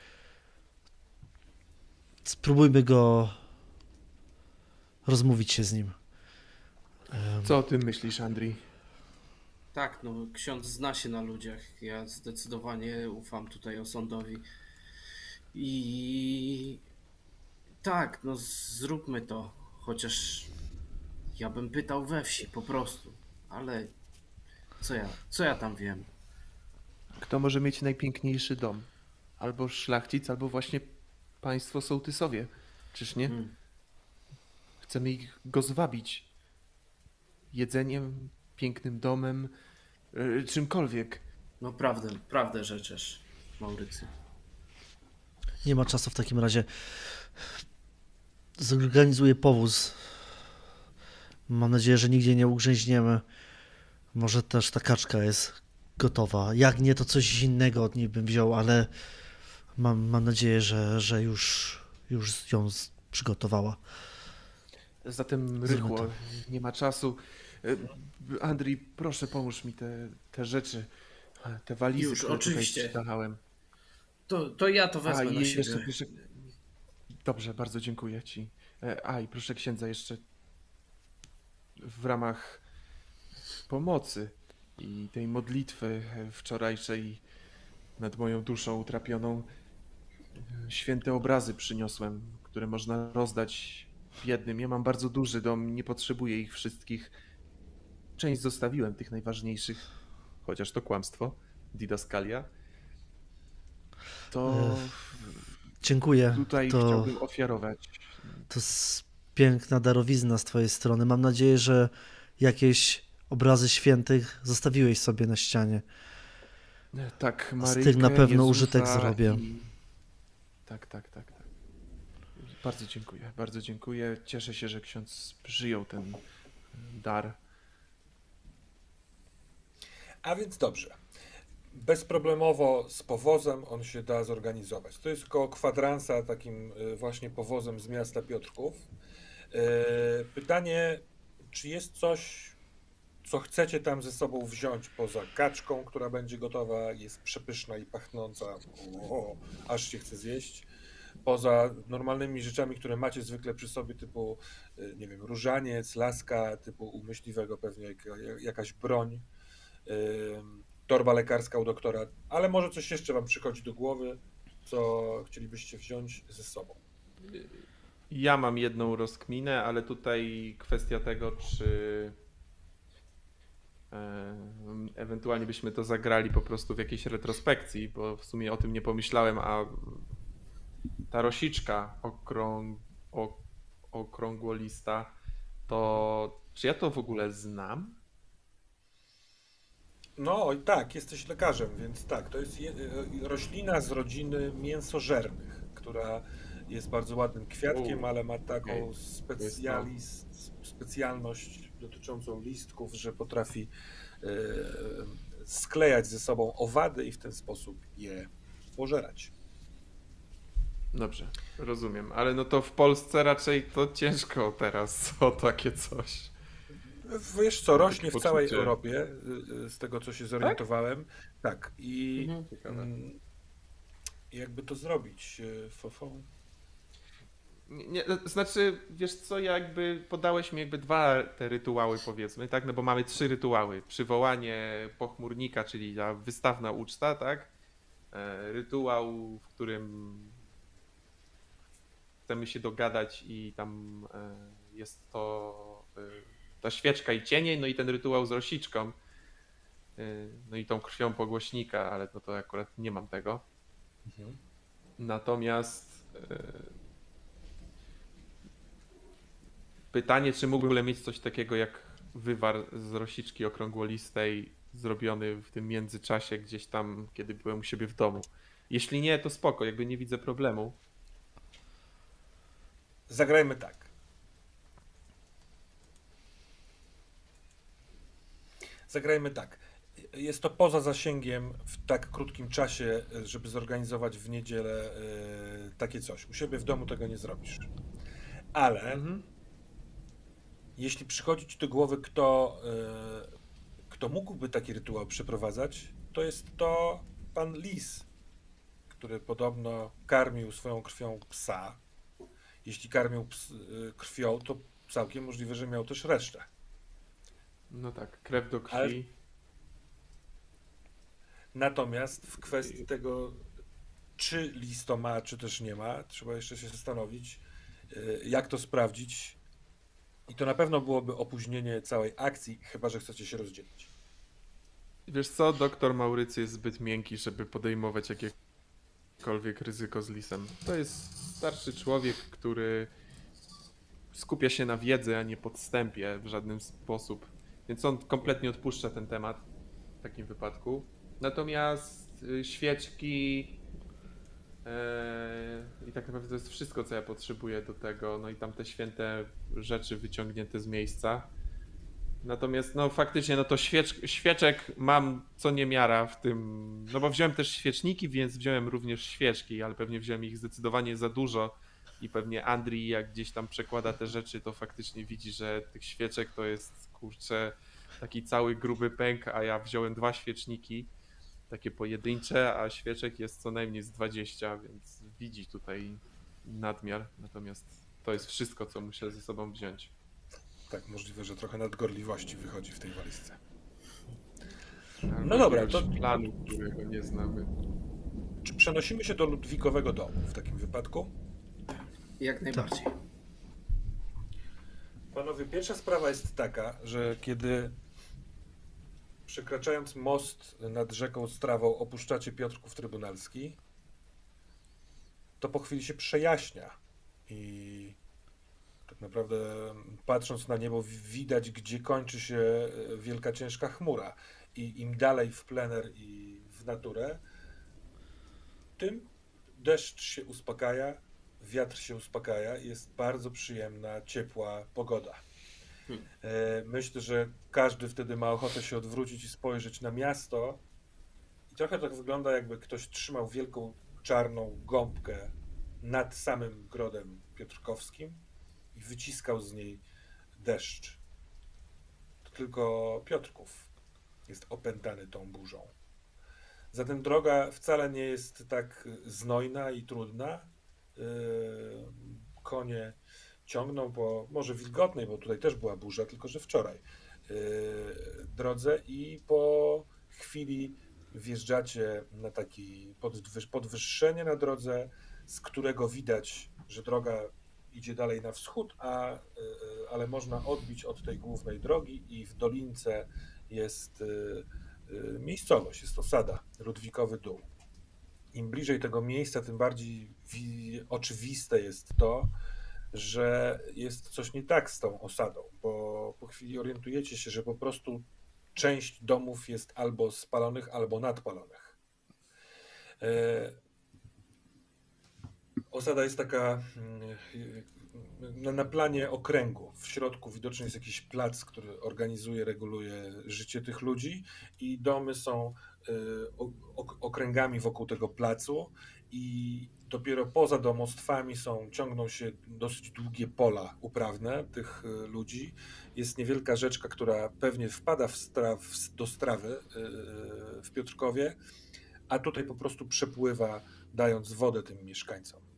Speaker 3: Spróbujmy go rozmówić się z nim.
Speaker 2: Co o tym myślisz, Andrii?
Speaker 4: Tak, no ksiądz zna się na ludziach. Ja zdecydowanie ufam tutaj osądowi. I tak, no zróbmy to. Chociaż ja bym pytał we wsi po prostu. Ale co ja, co ja tam wiem?
Speaker 2: Kto może mieć najpiękniejszy dom? Albo szlachcic, albo właśnie państwo sołtysowie. Czyż nie?
Speaker 4: Hmm.
Speaker 2: Chcemy ich go zwabić. Jedzeniem, pięknym domem, yy, czymkolwiek.
Speaker 4: No prawdę, prawdę rzeczesz, Maurycy.
Speaker 3: Nie ma czasu w takim razie. Zorganizuję powóz. Mam nadzieję, że nigdzie nie ugrzęźniemy. Może też ta kaczka jest gotowa. Jak nie, to coś innego od niej bym wziął, ale mam, mam nadzieję, że, że już, już ją przygotowała.
Speaker 2: Zatem rychło, nie ma czasu. Yy, Andrii, proszę pomóż mi te, te rzeczy, te walizy,
Speaker 4: Już,
Speaker 2: które
Speaker 4: oczywiście. To, to ja to wezmę
Speaker 2: A,
Speaker 4: na siebie.
Speaker 2: jeszcze, jeszcze... Dobrze, bardzo dziękuję ci. E, A, i proszę księdza jeszcze w ramach pomocy i tej modlitwy wczorajszej nad moją duszą utrapioną e, święte obrazy przyniosłem, które można rozdać biednym. Ja mam bardzo duży dom, nie potrzebuję ich wszystkich. Część zostawiłem, tych najważniejszych, chociaż to kłamstwo, didaskalia. To
Speaker 3: Dziękuję.
Speaker 2: tutaj
Speaker 3: to,
Speaker 2: chciałbym ofiarować.
Speaker 3: to jest piękna darowizna z Twojej strony. Mam nadzieję, że jakieś obrazy świętych zostawiłeś sobie na ścianie.
Speaker 2: Tak,
Speaker 3: Z
Speaker 2: Maryjkę,
Speaker 3: tych na pewno
Speaker 2: Jezusa
Speaker 3: użytek zrobię.
Speaker 2: I... Tak, tak, tak, tak. Bardzo dziękuję, bardzo dziękuję. Cieszę się, że ksiądz przyjął ten dar.
Speaker 1: A więc dobrze. Bezproblemowo z powozem on się da zorganizować. To jest koło kwadransa takim y, właśnie powozem z miasta Piotrków. Y, Pytanie, czy jest coś, co chcecie tam ze sobą wziąć poza kaczką, która będzie gotowa, jest przepyszna i pachnąca, o, aż się chce zjeść. Poza normalnymi rzeczami, które macie zwykle przy sobie, typu, y, nie wiem, różaniec, laska, typu u myśliwego pewnie jaka- jakaś broń torba lekarska u doktora, ale może coś jeszcze Wam przychodzi do głowy, co chcielibyście wziąć ze sobą.
Speaker 2: Ja mam jedną rozkminę, ale tutaj kwestia tego, czy e, ewentualnie byśmy to zagrali po prostu w jakiejś retrospekcji, bo w sumie o tym nie pomyślałem, a ta rosiczka okrąg, okrągłolista, to czy ja to w ogóle znam?
Speaker 1: No tak, jesteś lekarzem, więc tak, to jest je, y, roślina z rodziny mięsożernych, która jest bardzo ładnym kwiatkiem,
Speaker 2: U,
Speaker 1: ale ma taką specjalność dotyczącą listków, że potrafi y, sklejać ze sobą owady i w ten sposób je pożerać.
Speaker 2: Dobrze, rozumiem, ale no to w Polsce raczej to ciężko teraz o takie coś.
Speaker 1: Wiesz co, rośnie w całej. Europie, y, y, z tego co się zorientowałem. Tak, i
Speaker 4: Mhm.
Speaker 1: Mm, jakby to zrobić, y, Fofą?
Speaker 2: Nie, nie, znaczy, wiesz co, jakby podałeś mi jakby dwa te rytuały powiedzmy, tak? No bo mamy trzy rytuały. Przywołanie pochmurnika, czyli ta wystawna uczta, tak? E, Rytuał, w którym chcemy się dogadać i tam e, jest to e, ta świeczka i cienie, no i ten rytuał z rosiczką. E, No i tą krwią pogłośnika, ale no to akurat nie mam tego. Natomiast e, pytanie, czy mógłbym w ogóle mieć coś takiego jak wywar z rosiczki okrągłolistej zrobiony w tym międzyczasie gdzieś tam, kiedy byłem u siebie w domu. Jeśli nie, to spoko, jakby nie widzę problemu.
Speaker 1: Zagrajmy tak. Zagrajmy tak. Jest to poza zasięgiem w tak krótkim czasie, żeby zorganizować w niedzielę y, takie coś. U siebie w domu tego nie zrobisz. Ale mhm. jeśli przychodzi ci do głowy, kto, y, kto mógłby taki rytuał przeprowadzać, to jest to pan Lis, który podobno karmił swoją krwią psa. Jeśli karmił ps, y, krwią, to całkiem możliwe, że miał też resztę.
Speaker 2: No tak, krew do krwi. Ale...
Speaker 1: Natomiast w kwestii tego, czy listo ma, czy też nie ma, trzeba jeszcze się zastanowić, y, jak to sprawdzić. I to na pewno byłoby opóźnienie całej akcji, chyba że chcecie się rozdzielić.
Speaker 2: Wiesz co, doktor Maurycy jest zbyt miękki, żeby podejmować jakiekolwiek ryzyko z lisem. To jest starszy człowiek, który skupia się na wiedzy, a nie podstępie w żadnym sposób. Więc on kompletnie odpuszcza ten temat w takim wypadku. Natomiast y, świeczki yy, i tak naprawdę to jest wszystko, co ja potrzebuję do tego. No i tam te święte rzeczy wyciągnięte z miejsca. Natomiast no faktycznie no to świecz, świeczek mam co niemiara w tym, no bo wziąłem też świeczniki, więc wziąłem również świeczki, ale pewnie wziąłem ich zdecydowanie za dużo i pewnie Andrii jak gdzieś tam przekłada te rzeczy, to faktycznie widzi, że tych świeczek to jest kurczę taki cały gruby pęk, a ja wziąłem dwa świeczniki, takie pojedyncze, a świeczek jest co najmniej z 20, więc widzi tutaj nadmiar, natomiast to jest wszystko, co muszę ze sobą wziąć.
Speaker 1: Tak, możliwe, że trochę nadgorliwości wychodzi w tej walizce. no dobra, to...
Speaker 2: planu, którego nie znamy.
Speaker 1: Czy przenosimy się do Ludwikowego domu w takim wypadku?
Speaker 4: Jak najbardziej.
Speaker 1: Panowie, pierwsza sprawa jest taka, że kiedy przekraczając most nad rzeką Strawą opuszczacie Piotrków Trybunalski, to po chwili się przejaśnia i tak naprawdę patrząc na niebo widać, gdzie kończy się e, wielka ciężka chmura. I im dalej w plener i w naturę, tym deszcz się uspokaja, wiatr się uspokaja i jest bardzo przyjemna, ciepła pogoda. Hmm. E, myślę, że każdy wtedy ma ochotę się odwrócić i spojrzeć na miasto. I trochę tak wygląda, jakby ktoś trzymał wielką czarną gąbkę nad samym grodem piotrkowskim i wyciskał z niej deszcz. To tylko Piotrków jest opętany tą burzą. Zatem droga wcale nie jest tak znojna i trudna. Yy, konie ciągną po może wilgotnej, bo tutaj też była burza, tylko że wczoraj, yy, drodze i po chwili wjeżdżacie na taki podwyższenie na drodze, z którego widać, że droga idzie dalej na wschód, a, yy, ale można odbić od tej głównej drogi i w dolince jest miejscowość, jest osada, Ludwikowy Dół. Im bliżej tego miejsca, tym bardziej oczywiste jest to, że jest coś nie tak z tą osadą, bo po chwili orientujecie się, że po prostu część domów jest albo spalonych, albo nadpalonych. E, osada jest taka mm, na planie okręgu. W środku widoczny jest jakiś plac, który organizuje, reguluje życie tych ludzi, i domy są e, okręgami wokół tego placu. I dopiero poza domostwami są, ciągną się dosyć długie pola uprawne tych y, ludzi. Jest niewielka rzeczka, która pewnie wpada w do strawy y, w Piotrkowie, a tutaj po prostu przepływa, dając wodę tym mieszkańcom.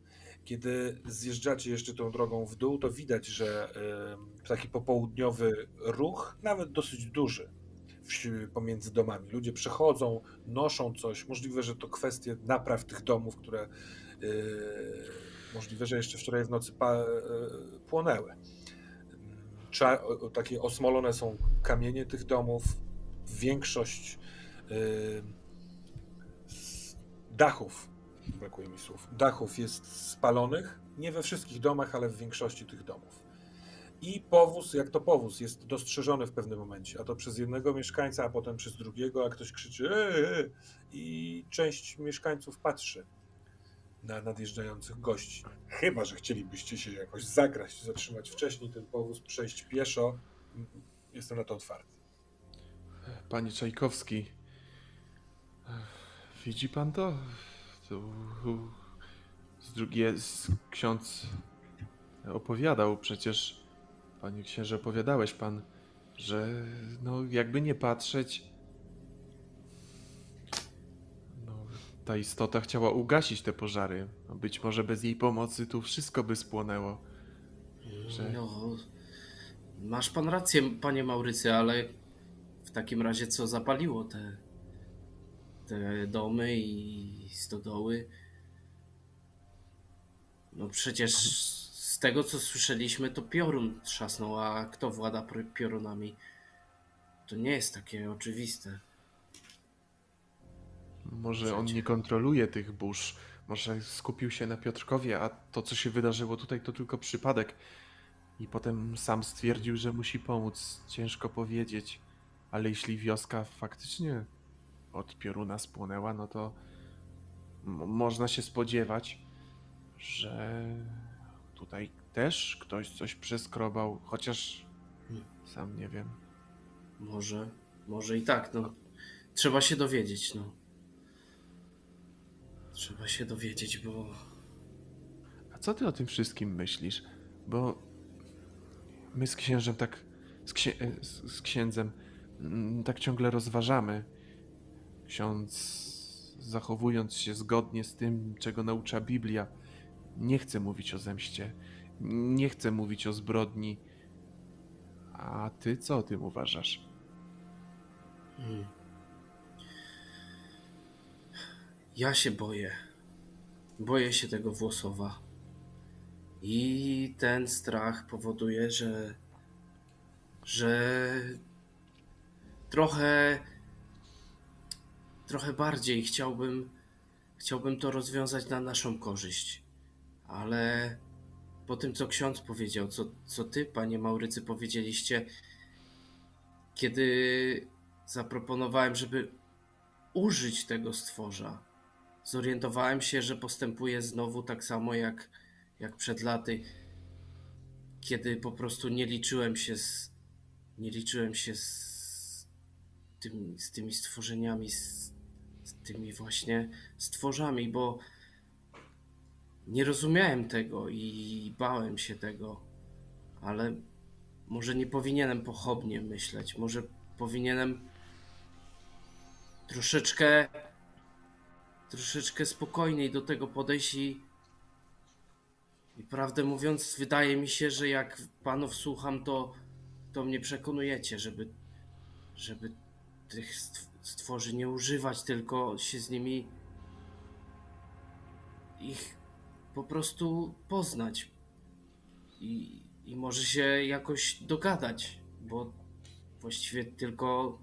Speaker 1: Kiedy zjeżdżacie jeszcze tą drogą w dół, to widać, że taki popołudniowy ruch, nawet dosyć duży, pomiędzy domami. Ludzie przechodzą, noszą coś. Możliwe, że to kwestie napraw tych domów, które Yy, możliwe, że jeszcze wczoraj w nocy yy, płonęły. Cza, takie osmolone są kamienie tych domów. Większość yy, dachów, brakuje mi słów, dachów jest spalonych. Nie we wszystkich domach, ale w większości tych domów. I powóz, jak to powóz, jest dostrzeżony w pewnym momencie, a to przez jednego mieszkańca, a potem przez drugiego, a ktoś krzyczy yy, i część mieszkańców patrzy na nadjeżdżających gości. Chyba, że chcielibyście się jakoś zagrać, zatrzymać wcześniej ten powóz, przejść pieszo, jestem na to otwarty.
Speaker 2: panie Czajkowski. Widzi pan to? Z drugiej ksiądz opowiadał przecież, panie księże, opowiadałeś pan, że no jakby nie patrzeć, no ta istota chciała ugasić te pożary. Być może bez jej pomocy tu wszystko by spłonęło. Że...
Speaker 4: No, masz pan rację, panie Maurycy, ale w takim razie co zapaliło te, te domy i stodoły? No przecież z tego co słyszeliśmy, to piorun trzasnął, a kto włada piorunami? To nie jest takie oczywiste.
Speaker 2: Może on nie kontroluje tych burz. Może skupił się na Piotrkowie, a to, co się wydarzyło tutaj, to tylko przypadek. I potem sam stwierdził, że musi pomóc. Ciężko powiedzieć. Ale jeśli wioska faktycznie od pioruna spłonęła, no to można się spodziewać, że tutaj też ktoś coś przeskrobał, chociaż sam nie wiem.
Speaker 4: Może, może i tak, no. Trzeba się dowiedzieć, no. Trzeba się dowiedzieć, bo
Speaker 2: A co ty o tym wszystkim myślisz? Bo my z księżem tak. z, księ, z, z księdzem mm, tak ciągle rozważamy. Ksiądz, zachowując się zgodnie z tym, czego naucza Biblia, nie chce mówić o zemście, nie chce mówić o zbrodni. A ty co o tym uważasz?
Speaker 4: Hmm. Ja się boję. Boję się tego Włosowa. I ten strach powoduje, że. że. trochę. Trochę bardziej chciałbym. chciałbym to rozwiązać na naszą korzyść. Ale. po tym, co ksiądz powiedział, co, co ty, panie Maurycy, powiedzieliście, kiedy zaproponowałem, żeby użyć tego stworza. Zorientowałem się, że postępuję znowu tak samo jak, jak przed laty, kiedy po prostu nie liczyłem się z, nie liczyłem się z, tym, z tymi stworzeniami, z tymi właśnie stworzami, bo nie rozumiałem tego i bałem się tego, ale może nie powinienem pochopnie myśleć, może powinienem troszeczkę troszeczkę spokojniej do tego podejść i, i prawdę mówiąc wydaje mi się, że jak panów słucham, to, to mnie przekonujecie, żeby, żeby tych stworzy nie używać, tylko się z nimi ich po prostu poznać i, i może się jakoś dogadać, bo właściwie tylko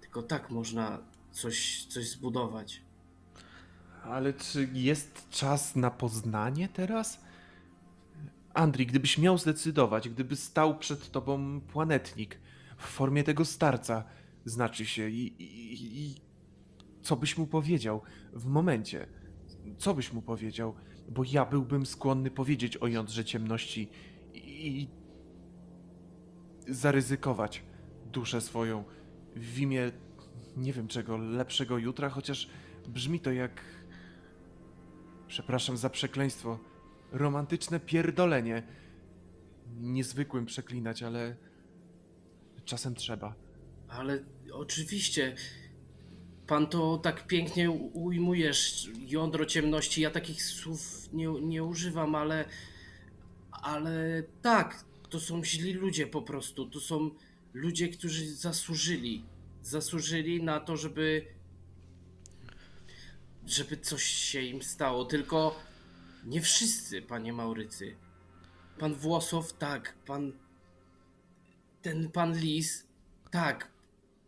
Speaker 4: tylko tak można coś, coś zbudować.
Speaker 2: Ale czy jest czas na poznanie teraz? Andrii, gdybyś miał zdecydować, gdyby stał przed tobą planetnik w formie tego starca, znaczy się, i, i, i co byś mu powiedział w momencie? Co byś mu powiedział? Bo ja byłbym skłonny powiedzieć o jądrze ciemności i, zaryzykować duszę swoją w imię nie wiem czego, lepszego jutra, chociaż brzmi to jak. Przepraszam za przekleństwo. Romantyczne pierdolenie. Niezwykłym przeklinać, ale czasem trzeba.
Speaker 4: Ale oczywiście, pan to tak pięknie ujmujesz, jądro ciemności. Ja takich słów nie, nie używam, ale. Ale tak, to są źli ludzie po prostu. To są ludzie, którzy zasłużyli. Zasłużyli na to, żeby. żeby coś się im stało. Tylko nie wszyscy, panie Maurycy. Pan Włosow, tak, pan. Ten pan Lis, tak,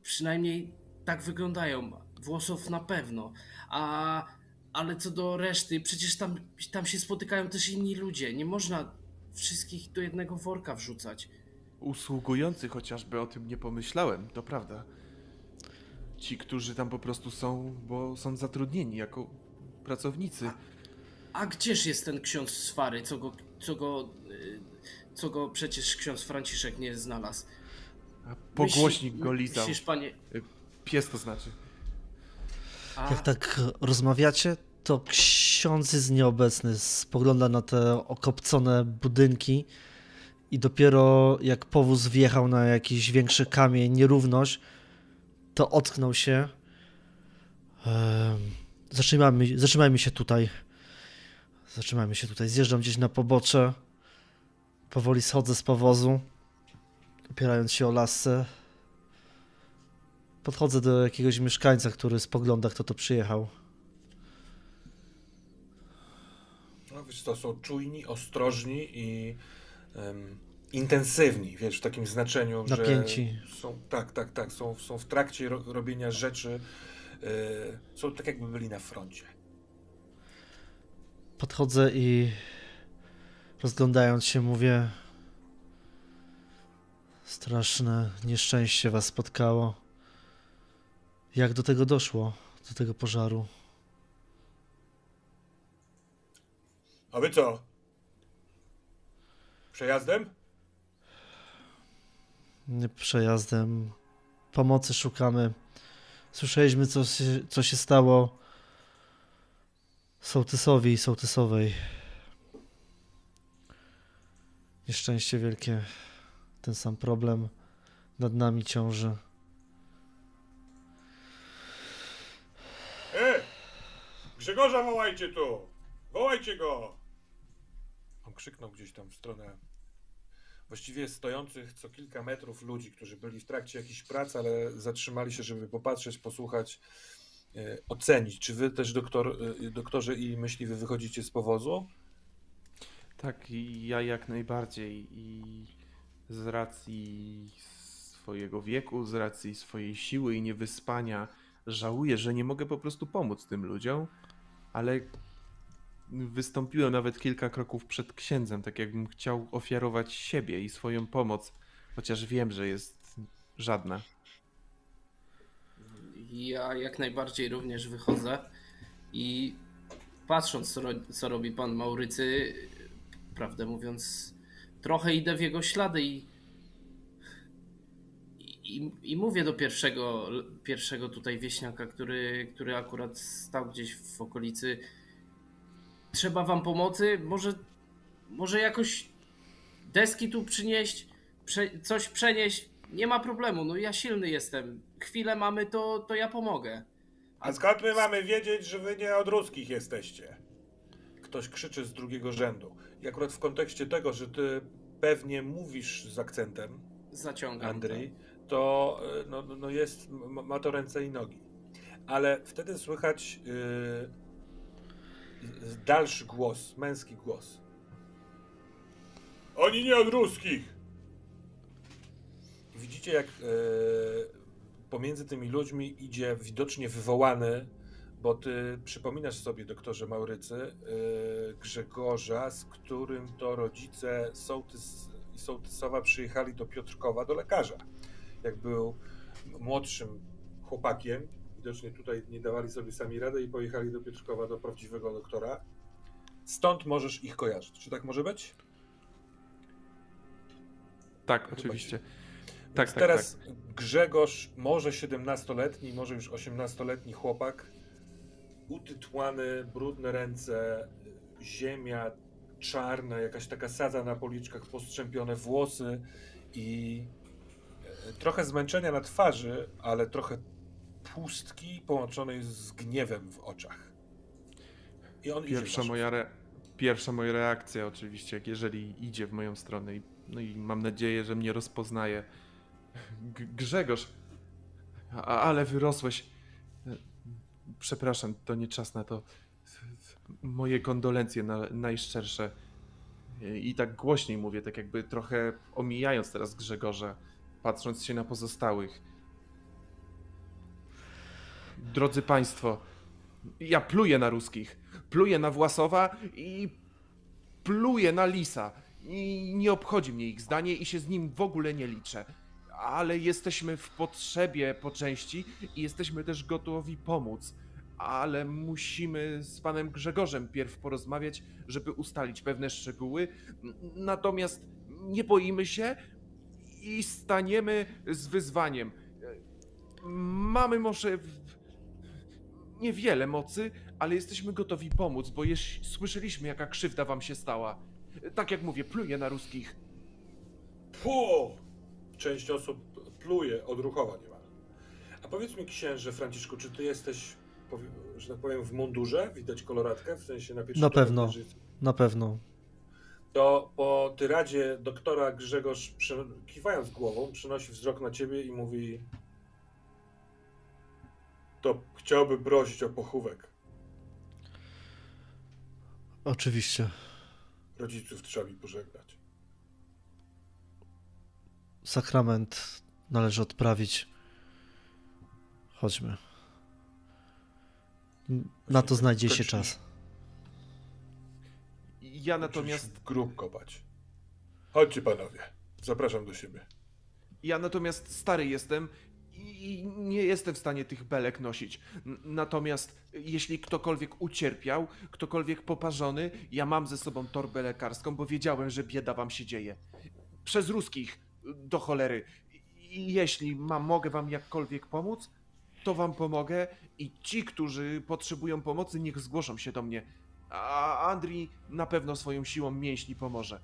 Speaker 4: przynajmniej tak wyglądają. Włosów na pewno. A, ale co do reszty, przecież tam, tam się spotykają też inni ludzie. Nie można wszystkich do jednego worka wrzucać.
Speaker 2: Usługujący chociażby o tym nie pomyślałem, to prawda. Ci, którzy tam po prostu są, bo są zatrudnieni jako pracownicy.
Speaker 4: A gdzież jest ten ksiądz Swary, co go, co go, y, co go przecież ksiądz Franciszek nie znalazł?
Speaker 2: Pogłośnik go lizał.
Speaker 4: Myślisz, panie...
Speaker 2: Pies to znaczy.
Speaker 4: A,
Speaker 3: Jak tak rozmawiacie, to ksiądz jest nieobecny, spogląda na te okopcone budynki i dopiero jak powóz wjechał na jakiś większy kamień, nierówność, to ocknął się. Zatrzymajmy, zatrzymajmy się tutaj. Zatrzymajmy się tutaj. Zjeżdżam gdzieś na pobocze. Powoli schodzę z powozu, opierając się o lasce. Podchodzę do jakiegoś mieszkańca, który spogląda, kto to przyjechał.
Speaker 1: No, wiesz, to są czujni, ostrożni i em, intensywni, wiesz, w takim znaczeniu,
Speaker 3: Napięci.
Speaker 1: że są, tak, tak, tak, są, są w trakcie ro, robienia rzeczy, y, są tak jakby byli na froncie.
Speaker 3: Podchodzę i rozglądając się mówię: Straszne nieszczęście was spotkało. Jak do tego doszło? Do tego pożaru?
Speaker 1: A wy co? Przejazdem?
Speaker 3: Nie przejazdem. Pomocy szukamy. Słyszeliśmy, co się, co się stało sołtysowi i sołtysowej. Nieszczęście wielkie. Ten sam problem nad nami ciąży.
Speaker 1: E! Grzegorza wołajcie tu! Wołajcie go! On krzyknął gdzieś tam w stronę właściwie stojących co kilka metrów ludzi, którzy byli w trakcie jakichś prac, ale zatrzymali się, żeby popatrzeć, posłuchać, e, ocenić. Czy wy też, doktor, e, doktorze i myśliwy, wychodzicie z powozu?
Speaker 2: Tak, i ja jak najbardziej. I z racji swojego wieku, z racji swojej siły i niewyspania, żałuję, że nie mogę po prostu pomóc tym ludziom, ale wystąpiłem nawet kilka kroków przed księdzem, tak jakbym chciał ofiarować siebie i swoją pomoc, chociaż wiem, że jest żadna.
Speaker 4: Ja jak najbardziej również wychodzę i patrząc, co, co robi pan Maurycy, prawdę mówiąc, trochę idę w jego ślady i, i, i mówię do pierwszego, pierwszego tutaj wieśniaka, który, który akurat stał gdzieś w okolicy. Trzeba wam pomocy? Może, może jakoś deski tu przynieść? Prze, coś przenieść? Nie ma problemu, no ja silny jestem. Chwilę mamy, to, to ja pomogę.
Speaker 1: A skąd my mamy wiedzieć, że wy nie od ruskich jesteście? Ktoś krzyczy z drugiego rzędu. I akurat w kontekście tego, że ty pewnie mówisz z akcentem,
Speaker 4: Zaciągam.
Speaker 1: Andrzej, to y, no, no- no jest, ma- to ręce i nogi. Ale wtedy słychać yy, dalszy głos, męski głos. Oni nie od ruskich! Widzicie, jak yy, pomiędzy tymi ludźmi idzie widocznie wywołany, bo ty przypominasz sobie, doktorze Maurycy, yy, Grzegorza, z którym to rodzice sołtys i sołtysowa przyjechali do Piotrkowa do lekarza jak był młodszym chłopakiem. Widocznie tutaj nie dawali sobie sami rady i pojechali do Piotrkowa do prawdziwego doktora. Stąd możesz ich kojarzyć. Czy tak może być?
Speaker 2: Tak,
Speaker 1: Chyba
Speaker 2: oczywiście. Tak, tak,
Speaker 1: teraz Grzegorz, może 17-letni, może już 18-letni chłopak, utytłany, brudne ręce, ziemia czarna, jakaś taka sadza na policzkach, postrzępione włosy i e, trochę zmęczenia na twarzy, ale trochę pustki połączonej z gniewem w oczach. I on idzie
Speaker 2: Pierwsza
Speaker 1: waszą
Speaker 2: moja, re... Pierwsza moja reakcja oczywiście, jak jeżeli idzie w moją stronę i, no i mam nadzieję, że mnie rozpoznaje. G- Grzegorz, a, ale wyrosłeś. Przepraszam, to nie czas na to. Moje kondolencje na, najszczersze. I tak głośniej mówię, tak jakby trochę omijając teraz Grzegorza, patrząc się na pozostałych. Drodzy Państwo, ja pluję na ruskich, pluję na Własowa i pluję na Lisa. I nie obchodzi mnie ich zdanie i się z nim w ogóle nie liczę. Ale jesteśmy w potrzebie po części i jesteśmy też gotowi pomóc. Ale musimy z panem Grzegorzem pierw porozmawiać, żeby ustalić pewne szczegóły. Natomiast nie boimy się i staniemy z wyzwaniem. Mamy może niewiele mocy, ale jesteśmy gotowi pomóc, bo jeś, słyszeliśmy, jaka krzywda wam się stała. Tak jak mówię, pluję na ruskich.
Speaker 1: Pu! Część osób pluje odruchowo niemal. A powiedz mi, księże Franciszku, czy ty jesteś, że tak powiem, w mundurze? Widać koloratkę? W sensie na
Speaker 3: Na pewno. Na pewno.
Speaker 1: To po tyradzie doktora Grzegorz, kiwając głową, przynosi wzrok na ciebie i mówi to chciałby prosić o pochówek.
Speaker 3: Oczywiście.
Speaker 1: Rodziców trzeba mi pożegnać.
Speaker 3: Sakrament należy odprawić. Chodźmy. Na to znajdzie się czas.
Speaker 2: Ja natomiast
Speaker 1: grób kopać. Chodźcie panowie, zapraszam do siebie.
Speaker 2: Ja natomiast stary jestem i nie jestem w stanie tych belek nosić. Natomiast jeśli ktokolwiek ucierpiał, ktokolwiek poparzony, ja mam ze sobą torbę lekarską, bo wiedziałem, że bieda wam się dzieje. Przez ruskich, do cholery. I jeśli mam, mogę wam jakkolwiek pomóc, to wam pomogę i ci, którzy potrzebują pomocy, niech zgłoszą się do mnie. A Andrii na pewno swoją siłą mięśni pomoże.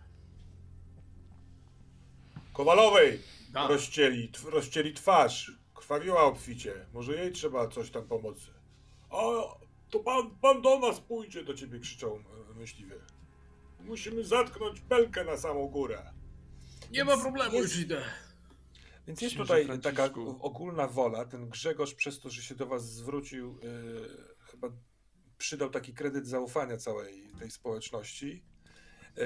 Speaker 1: Kowalowej
Speaker 4: Tak.
Speaker 1: rozcięli, tw- rozcięli twarz, krwawiła obficie. Może jej trzeba coś tam pomocy. O, to pan, pan do nas pójdzie, do ciebie krzyczą e, myśliwie. Musimy zatknąć belkę na samą górę.
Speaker 4: Nie ma problemu,
Speaker 1: Jest-
Speaker 4: już idę.
Speaker 1: Więc jest tutaj
Speaker 2: Franciszku.
Speaker 1: taka ogólna wola. Ten Grzegorz przez to, że się do was zwrócił, yy, chyba przydał taki kredyt zaufania całej tej społeczności. Yy,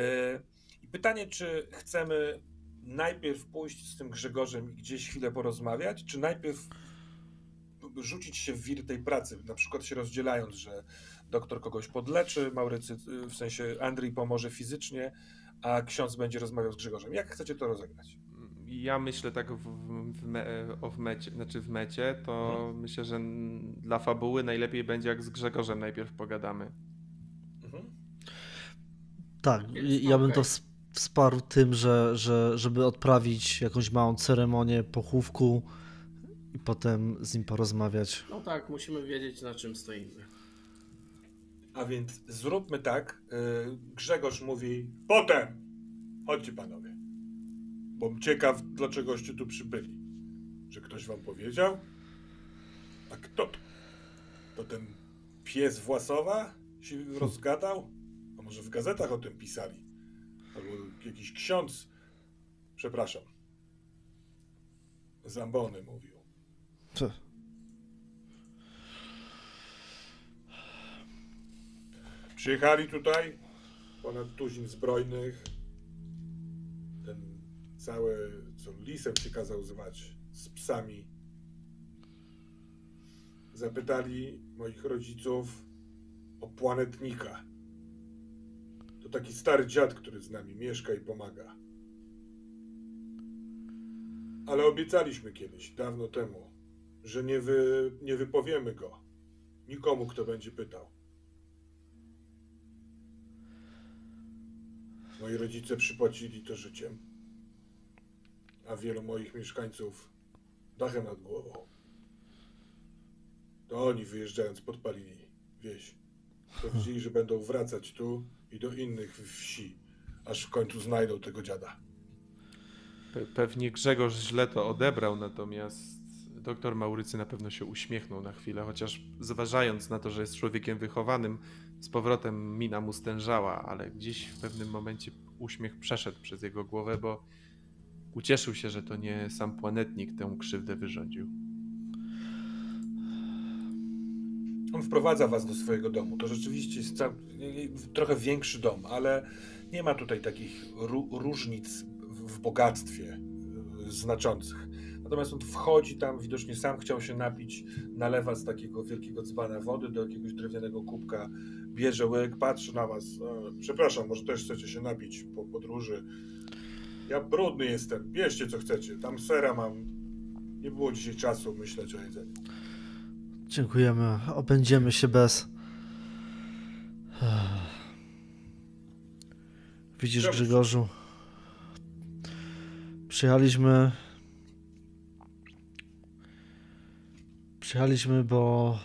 Speaker 1: I pytanie, czy chcemy najpierw pójść z tym Grzegorzem i gdzieś chwilę porozmawiać, czy najpierw rzucić się w wir tej pracy, na przykład się rozdzielając, że doktor kogoś podleczy, Maurycy, yy, w sensie Andrzej pomoże fizycznie, a ksiądz będzie rozmawiał z Grzegorzem. Jak chcecie to rozegrać?
Speaker 2: Ja myślę tak w, w, me, o w mecie, znaczy w mecie, to
Speaker 1: Mhm.
Speaker 2: myślę, że dla fabuły najlepiej będzie jak z Grzegorzem najpierw pogadamy.
Speaker 1: Mhm.
Speaker 3: Tak,
Speaker 4: Jest
Speaker 3: ja bym to wsparł tym, że, że żeby odprawić jakąś małą ceremonię pochówku i potem z nim porozmawiać.
Speaker 4: No tak, musimy wiedzieć na czym stoimy.
Speaker 1: A więc zróbmy tak. y, Grzegorz mówi potem. Chodźcie panowie. Bo ciekaw, dlaczegoście tu przybyli. Że ktoś wam powiedział? A kto to? To ten pies Własowa się rozgadał? A może w gazetach o tym pisali? Albo jakiś ksiądz. Przepraszam. Zambony mówił.
Speaker 3: Co?
Speaker 1: Przyjechali tutaj ponad tuzin zbrojnych. Cały, co lisem się kazał zwać, z psami. Zapytali moich rodziców o planetnika. To taki stary dziad, który z nami mieszka i pomaga. Ale obiecaliśmy kiedyś, dawno temu, że nie, wy, nie wypowiemy go nikomu, kto będzie pytał. Moi rodzice przypłacili to życiem, a wielu moich mieszkańców dachem nad głową. To oni wyjeżdżając podpalili wieś. Powiedzieli, że będą wracać tu i do innych wsi, aż w końcu znajdą tego dziada.
Speaker 2: Pe pewnie Grzegorz źle to odebrał, natomiast doktor Maurycy na pewno się uśmiechnął na chwilę, chociaż zważając na to, że jest człowiekiem wychowanym, z powrotem mina mu stężała, ale gdzieś w pewnym momencie uśmiech przeszedł przez jego głowę, bo ucieszył się, że to nie sam planetnik tę krzywdę wyrządził.
Speaker 1: On wprowadza was do swojego domu. To rzeczywiście jest cał... trochę większy dom, ale nie ma tutaj takich ró- różnic w bogactwie y, znaczących. Natomiast on wchodzi tam, widocznie sam chciał się napić, nalewa z takiego wielkiego dzbana wody do jakiegoś drewnianego kubka, bierze łyk, patrzy na was. E, przepraszam, może też chcecie się napić po podróży. Ja brudny jestem, bierzcie co chcecie. Tam sera mam. Nie było dzisiaj czasu myśleć o jedzeniu.
Speaker 3: Dziękujemy. Obędziemy się bez. Widzisz,
Speaker 1: Dobrze.
Speaker 3: Grzegorzu? Przyjechaliśmy. Przyjechaliśmy, bo.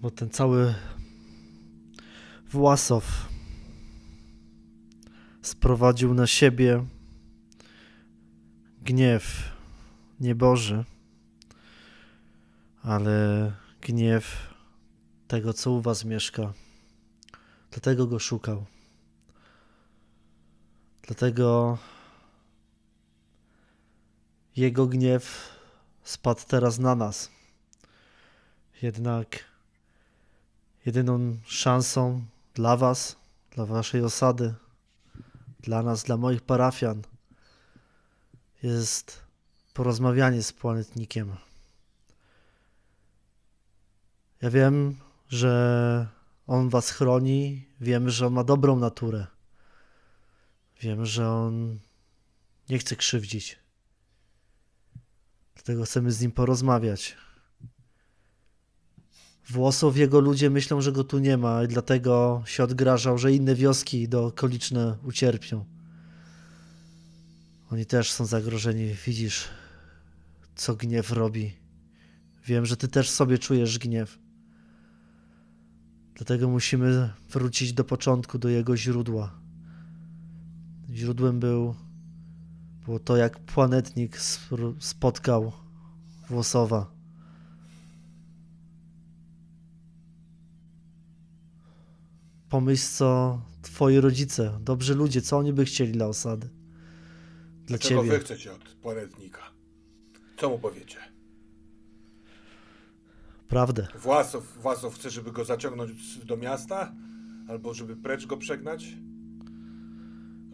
Speaker 3: Bo ten cały Własow sprowadził na siebie gniew nie Boży, ale gniew tego, co u was mieszka. Dlatego go szukał. Dlatego jego gniew spadł teraz na nas. Jednak jedyną szansą dla Was, dla Waszej osady, dla nas, dla moich parafian jest porozmawianie z planetnikiem. Ja wiem, że on Was chroni, wiem, że on ma dobrą naturę. Wiem, że on nie chce krzywdzić. Dlatego chcemy z nim porozmawiać. Włosów jego ludzie myślą, że go tu nie ma i dlatego się odgrażał, że inne wioski dookoliczne ucierpią. Oni też są zagrożeni. Widzisz, co gniew robi. Wiem, że ty też sobie czujesz gniew. Dlatego musimy wrócić do początku, do jego źródła. Źródłem był było to, jak planetnik spotkał Włosowa. Pomyśl, co twoi rodzice, dobrzy ludzie, co oni by chcieli dla osady. Dla
Speaker 1: Czego
Speaker 3: ciebie.
Speaker 1: wy chcecie od planetnika? Co mu powiecie?
Speaker 3: Prawdę.
Speaker 1: Własow, Własow chce, żeby go zaciągnąć do miasta? Albo żeby precz go przegnać?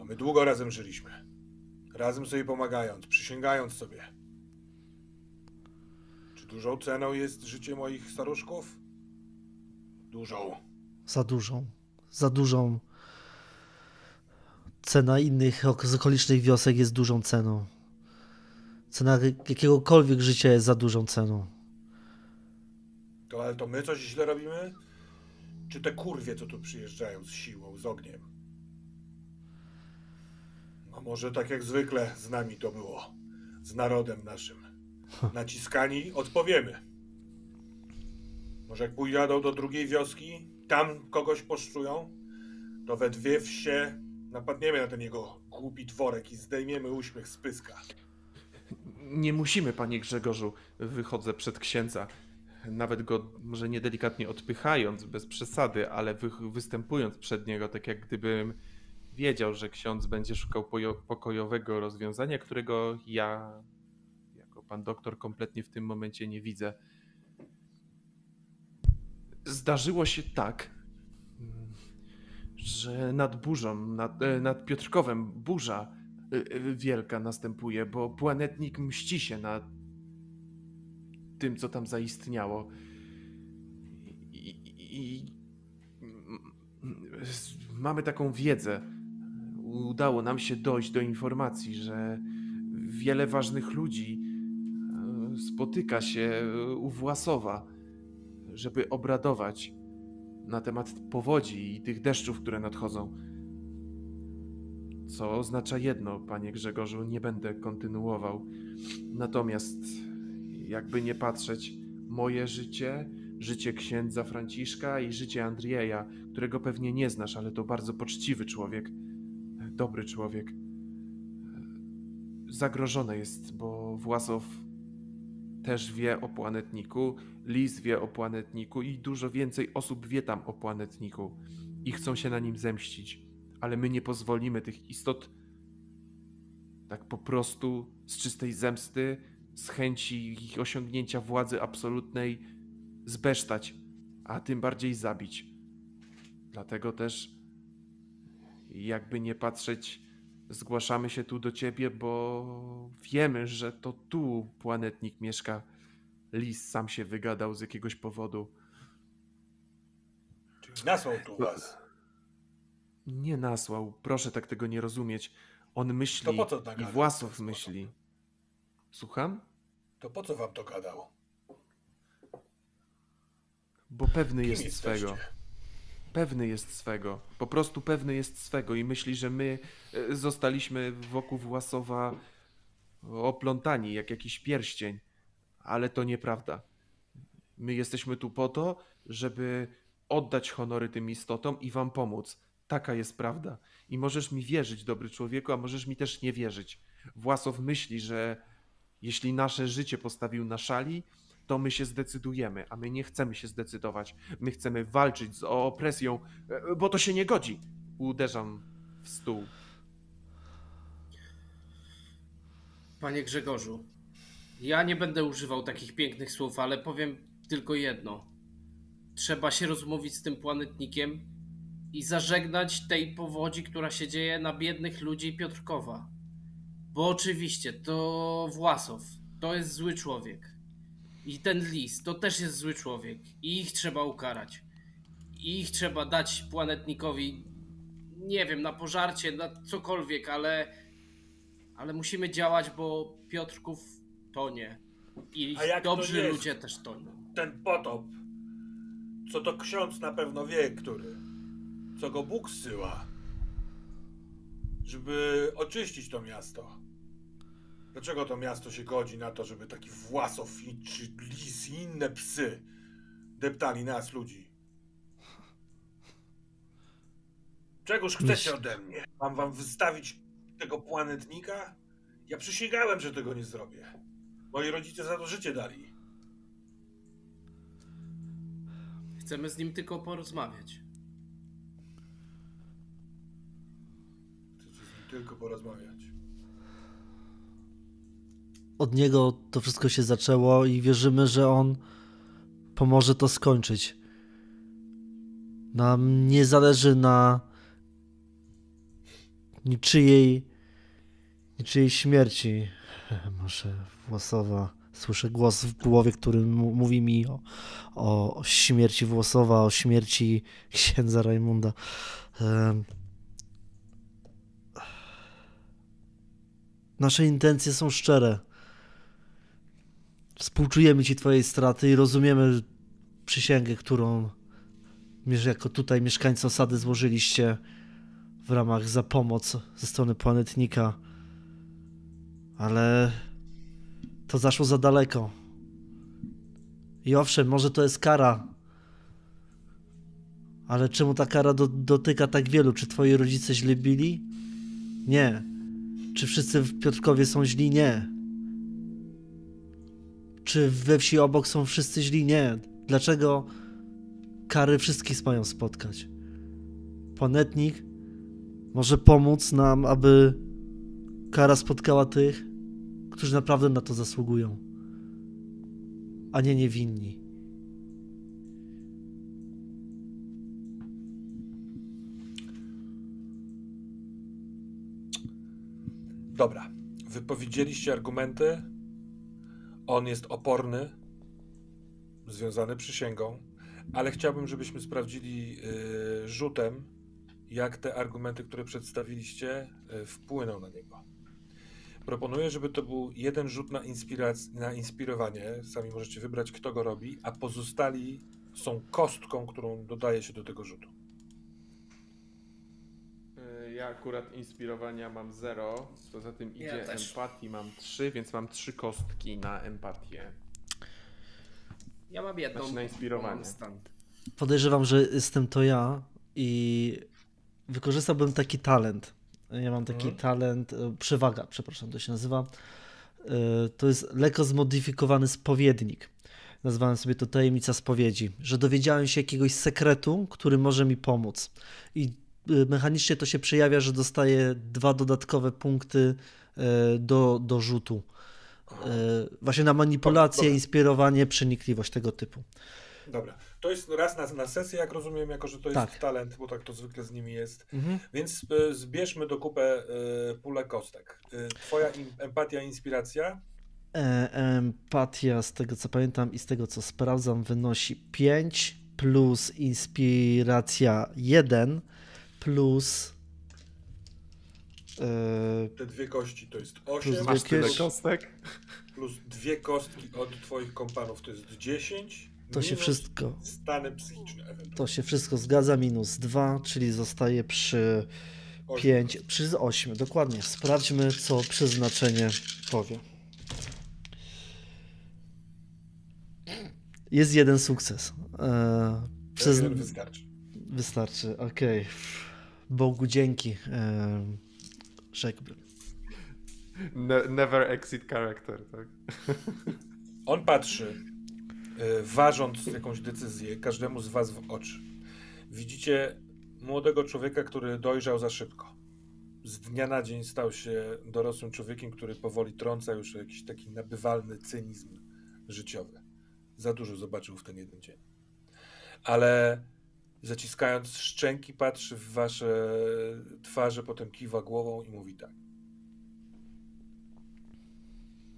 Speaker 1: A my długo razem żyliśmy. Razem sobie pomagając, przysięgając sobie. Czy dużą ceną jest życie moich staruszków? Dużą.
Speaker 3: Za dużą. Za dużą. Cena innych z okolicznych wiosek jest dużą ceną. Cena jakiegokolwiek życia jest za dużą ceną.
Speaker 1: To ale to my coś źle robimy? Czy te kurwie, co tu przyjeżdżają z siłą, z ogniem? A może tak jak zwykle z nami to było. Z narodem naszym. Naciskani odpowiemy. Może jak pójdą do drugiej wioski, tam kogoś poszczują, to we dwie wsie napadniemy na ten jego głupi dworek i zdejmiemy uśmiech z pyska.
Speaker 2: Nie musimy, panie Grzegorzu. Wychodzę przed księdza. Nawet go może niedelikatnie odpychając, bez przesady, ale wy, występując przed niego, tak jak gdybym wiedział, że ksiądz będzie szukał pokojowego rozwiązania, którego ja, jako pan doktor, kompletnie w tym momencie nie widzę. Zdarzyło się tak, że nad burzą, nad, e, nad Piotrkowem burza e, e, wielka następuje, bo planetnik mści się na tym, co tam zaistniało. I, i, i mamy taką wiedzę. Udało nam się dojść do informacji, że wiele ważnych ludzi spotyka się u Własowa, żeby obradować na temat powodzi i tych deszczów, które nadchodzą. Co oznacza jedno, panie Grzegorzu, nie będę kontynuował. Natomiast, jakby nie patrzeć, moje życie, życie księdza Franciszka i życie Andrieja, którego pewnie nie znasz, ale to bardzo poczciwy człowiek, dobry człowiek, zagrożone jest, bo Własow też wie o planetniku, Lis wie o planetniku i dużo więcej osób wie tam o planetniku i chcą się na nim zemścić, ale my nie pozwolimy tych istot tak po prostu z czystej zemsty, z chęci ich osiągnięcia władzy absolutnej zbesztać, a tym bardziej zabić. Dlatego też, jakby nie patrzeć, zgłaszamy się tu do ciebie, bo wiemy, że to tu planetnik mieszka. Lis sam się wygadał z jakiegoś powodu.
Speaker 1: Czyli nasłał tu was.
Speaker 2: Nie nasłał, proszę tak tego nie rozumieć. On myśli i Własow myśli. Słucham?
Speaker 1: To po co wam to gadał?
Speaker 2: Bo pewny
Speaker 1: Kim
Speaker 2: jest
Speaker 1: jesteście?
Speaker 2: swego. Pewny jest swego. Po prostu pewny jest swego i myśli, że my e, zostaliśmy wokół Własowa oplątani jak jakiś pierścień. Ale to nieprawda. My jesteśmy tu po to, żeby oddać honory tym istotom i wam pomóc. Taka jest prawda. I możesz mi wierzyć, dobry człowieku, a możesz mi też nie wierzyć. Własow myśli, że jeśli nasze życie postawił na szali, to my się zdecydujemy, a my nie chcemy się zdecydować. My chcemy walczyć z opresją, e, bo to się nie godzi. Uderzam w stół.
Speaker 4: Panie Grzegorzu, ja nie będę używał takich pięknych słów, ale powiem tylko jedno. Trzeba się rozmówić z tym planetnikiem i zażegnać tej powodzi, która się dzieje na biednych ludzi Piotrkowa. Bo oczywiście to Własow, to jest zły człowiek. I ten lis to też jest zły człowiek. I ich trzeba ukarać. I ich trzeba dać planetnikowi, nie wiem, na pożarcie, na cokolwiek, ale, ale musimy działać, bo Piotrków tonie. I dobrzy ludzie też tonią.
Speaker 1: Ten potop, co to ksiądz na pewno wie, który, co go Bóg zsyła, żeby oczyścić to miasto. Dlaczego to miasto się godzi na to, żeby taki Własow i- czy lis i inne psy deptali nas, ludzi? Czegoż chcecie ode mnie? Mam wam wystawić tego planetnika? Ja przysięgałem, że tego nie zrobię. Moi rodzice za to życie dali.
Speaker 4: Chcemy z nim tylko porozmawiać.
Speaker 1: Chcecie z nim tylko porozmawiać.
Speaker 3: Od niego to wszystko się zaczęło i wierzymy, że on pomoże to skończyć. Nam nie zależy na niczyjej, niczyjej śmierci. Może Włosowa. Słyszę głos w głowie, który mówi mi o, o śmierci Włosowa, o śmierci księdza Rajmunda. Em. Nasze intencje są szczere. Współczujemy ci twojej straty i rozumiemy przysięgę, którą jako tutaj mieszkańcy osady złożyliście w ramach za pomoc ze strony planetnika. Ale to zaszło za daleko. I owszem, może to jest kara. Ale czemu ta kara do, dotyka tak wielu? Czy twoi rodzice źle bili? Nie. Czy wszyscy w Piotrkowie są źli? Nie. Czy we wsi obok są wszyscy źli? Nie. Dlaczego kary wszystkich mają spotkać? Planetnik może pomóc nam, aby kara spotkała tych, którzy naprawdę na to zasługują, a nie niewinni.
Speaker 1: Dobra, wypowiedzieliście argumenty. On jest oporny, związany przysięgą, ale chciałbym, żebyśmy sprawdzili y, rzutem, jak te argumenty, które przedstawiliście, y, wpłyną na niego. Proponuję, żeby to był jeden rzut na, inspirac- na inspirowanie. Sami możecie wybrać, kto go robi, a pozostali są kostką, którą dodaje się do tego rzutu.
Speaker 2: Ja akurat inspirowania mam 0, poza tym
Speaker 4: Ja
Speaker 2: idzie
Speaker 4: też.
Speaker 2: empatii mam 3, więc mam 3 kostki na empatię.
Speaker 4: Ja mam jedną.
Speaker 2: Znaczy na inspirowanie.
Speaker 3: Podejrzewam, że jestem to ja i wykorzystałbym taki talent. Ja mam taki
Speaker 1: Mhm.
Speaker 3: talent, e, przewaga, przepraszam, to się nazywa. E, To jest lekko zmodyfikowany spowiednik. Nazwałem sobie to tajemnica spowiedzi, że dowiedziałem się jakiegoś sekretu, który może mi pomóc. I mechanicznie to się przejawia, że dostaję dwa dodatkowe punkty e, do, do rzutu. E, Właśnie na manipulację,
Speaker 1: Dobra.
Speaker 3: inspirowanie, przenikliwość tego typu.
Speaker 1: Dobra, to jest raz na, na sesję, jak rozumiem, jako że to jest
Speaker 3: Tak.
Speaker 1: talent, bo tak to zwykle z nimi jest.
Speaker 3: Mhm.
Speaker 1: Więc y, zbierzmy do kupę y, pulę kostek. Y, twoja im, empatia, inspiracja.
Speaker 3: E, Empatia, z tego co pamiętam i z tego co sprawdzam, wynosi 5 plus inspiracja 1 plus. e,
Speaker 1: Te dwie kości to jest 8,
Speaker 3: Plus
Speaker 2: Masz tyle kostek?
Speaker 1: plus dwie kostki od twoich kompanów to jest 10
Speaker 3: To się wszystko,
Speaker 1: Stany psychiczne ewentualnie.
Speaker 3: to się wszystko zgadza. Minus 2, czyli zostaje przy
Speaker 1: Osiem.
Speaker 3: 5, przy 8. Dokładnie. Sprawdźmy, co przeznaczenie powie. Jest jeden sukces. E, przez...
Speaker 1: Jeden wystarczy.
Speaker 3: Wystarczy, okej. Bogu dzięki, e, rzekłbym.
Speaker 2: Ne- never exit character, tak?
Speaker 1: On patrzy, y, ważąc jakąś decyzję, każdemu z was w oczy. Widzicie młodego człowieka, który dojrzał za szybko. Z dnia na dzień stał się dorosłym człowiekiem, który powoli trąca już jakiś taki nabywalny cynizm życiowy. Za dużo zobaczył w ten jeden dzień. Ale zaciskając szczęki, patrzy w wasze twarze, potem kiwa głową i mówi tak.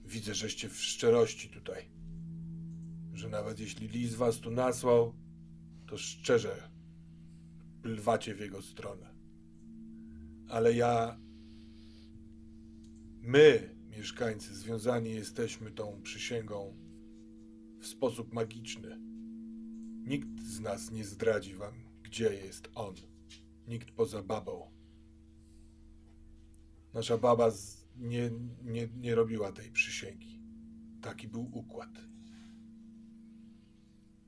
Speaker 1: Widzę, żeście w szczerości tutaj. Że nawet jeśli Lis was tu nasłał, to szczerze plwacie w jego stronę. Ale ja. My, mieszkańcy, związani jesteśmy tą przysięgą w sposób magiczny. Nikt z nas nie zdradzi wam, gdzie jest on. Nikt poza babą. Nasza baba z, nie, nie, nie robiła tej przysięgi. Taki był układ.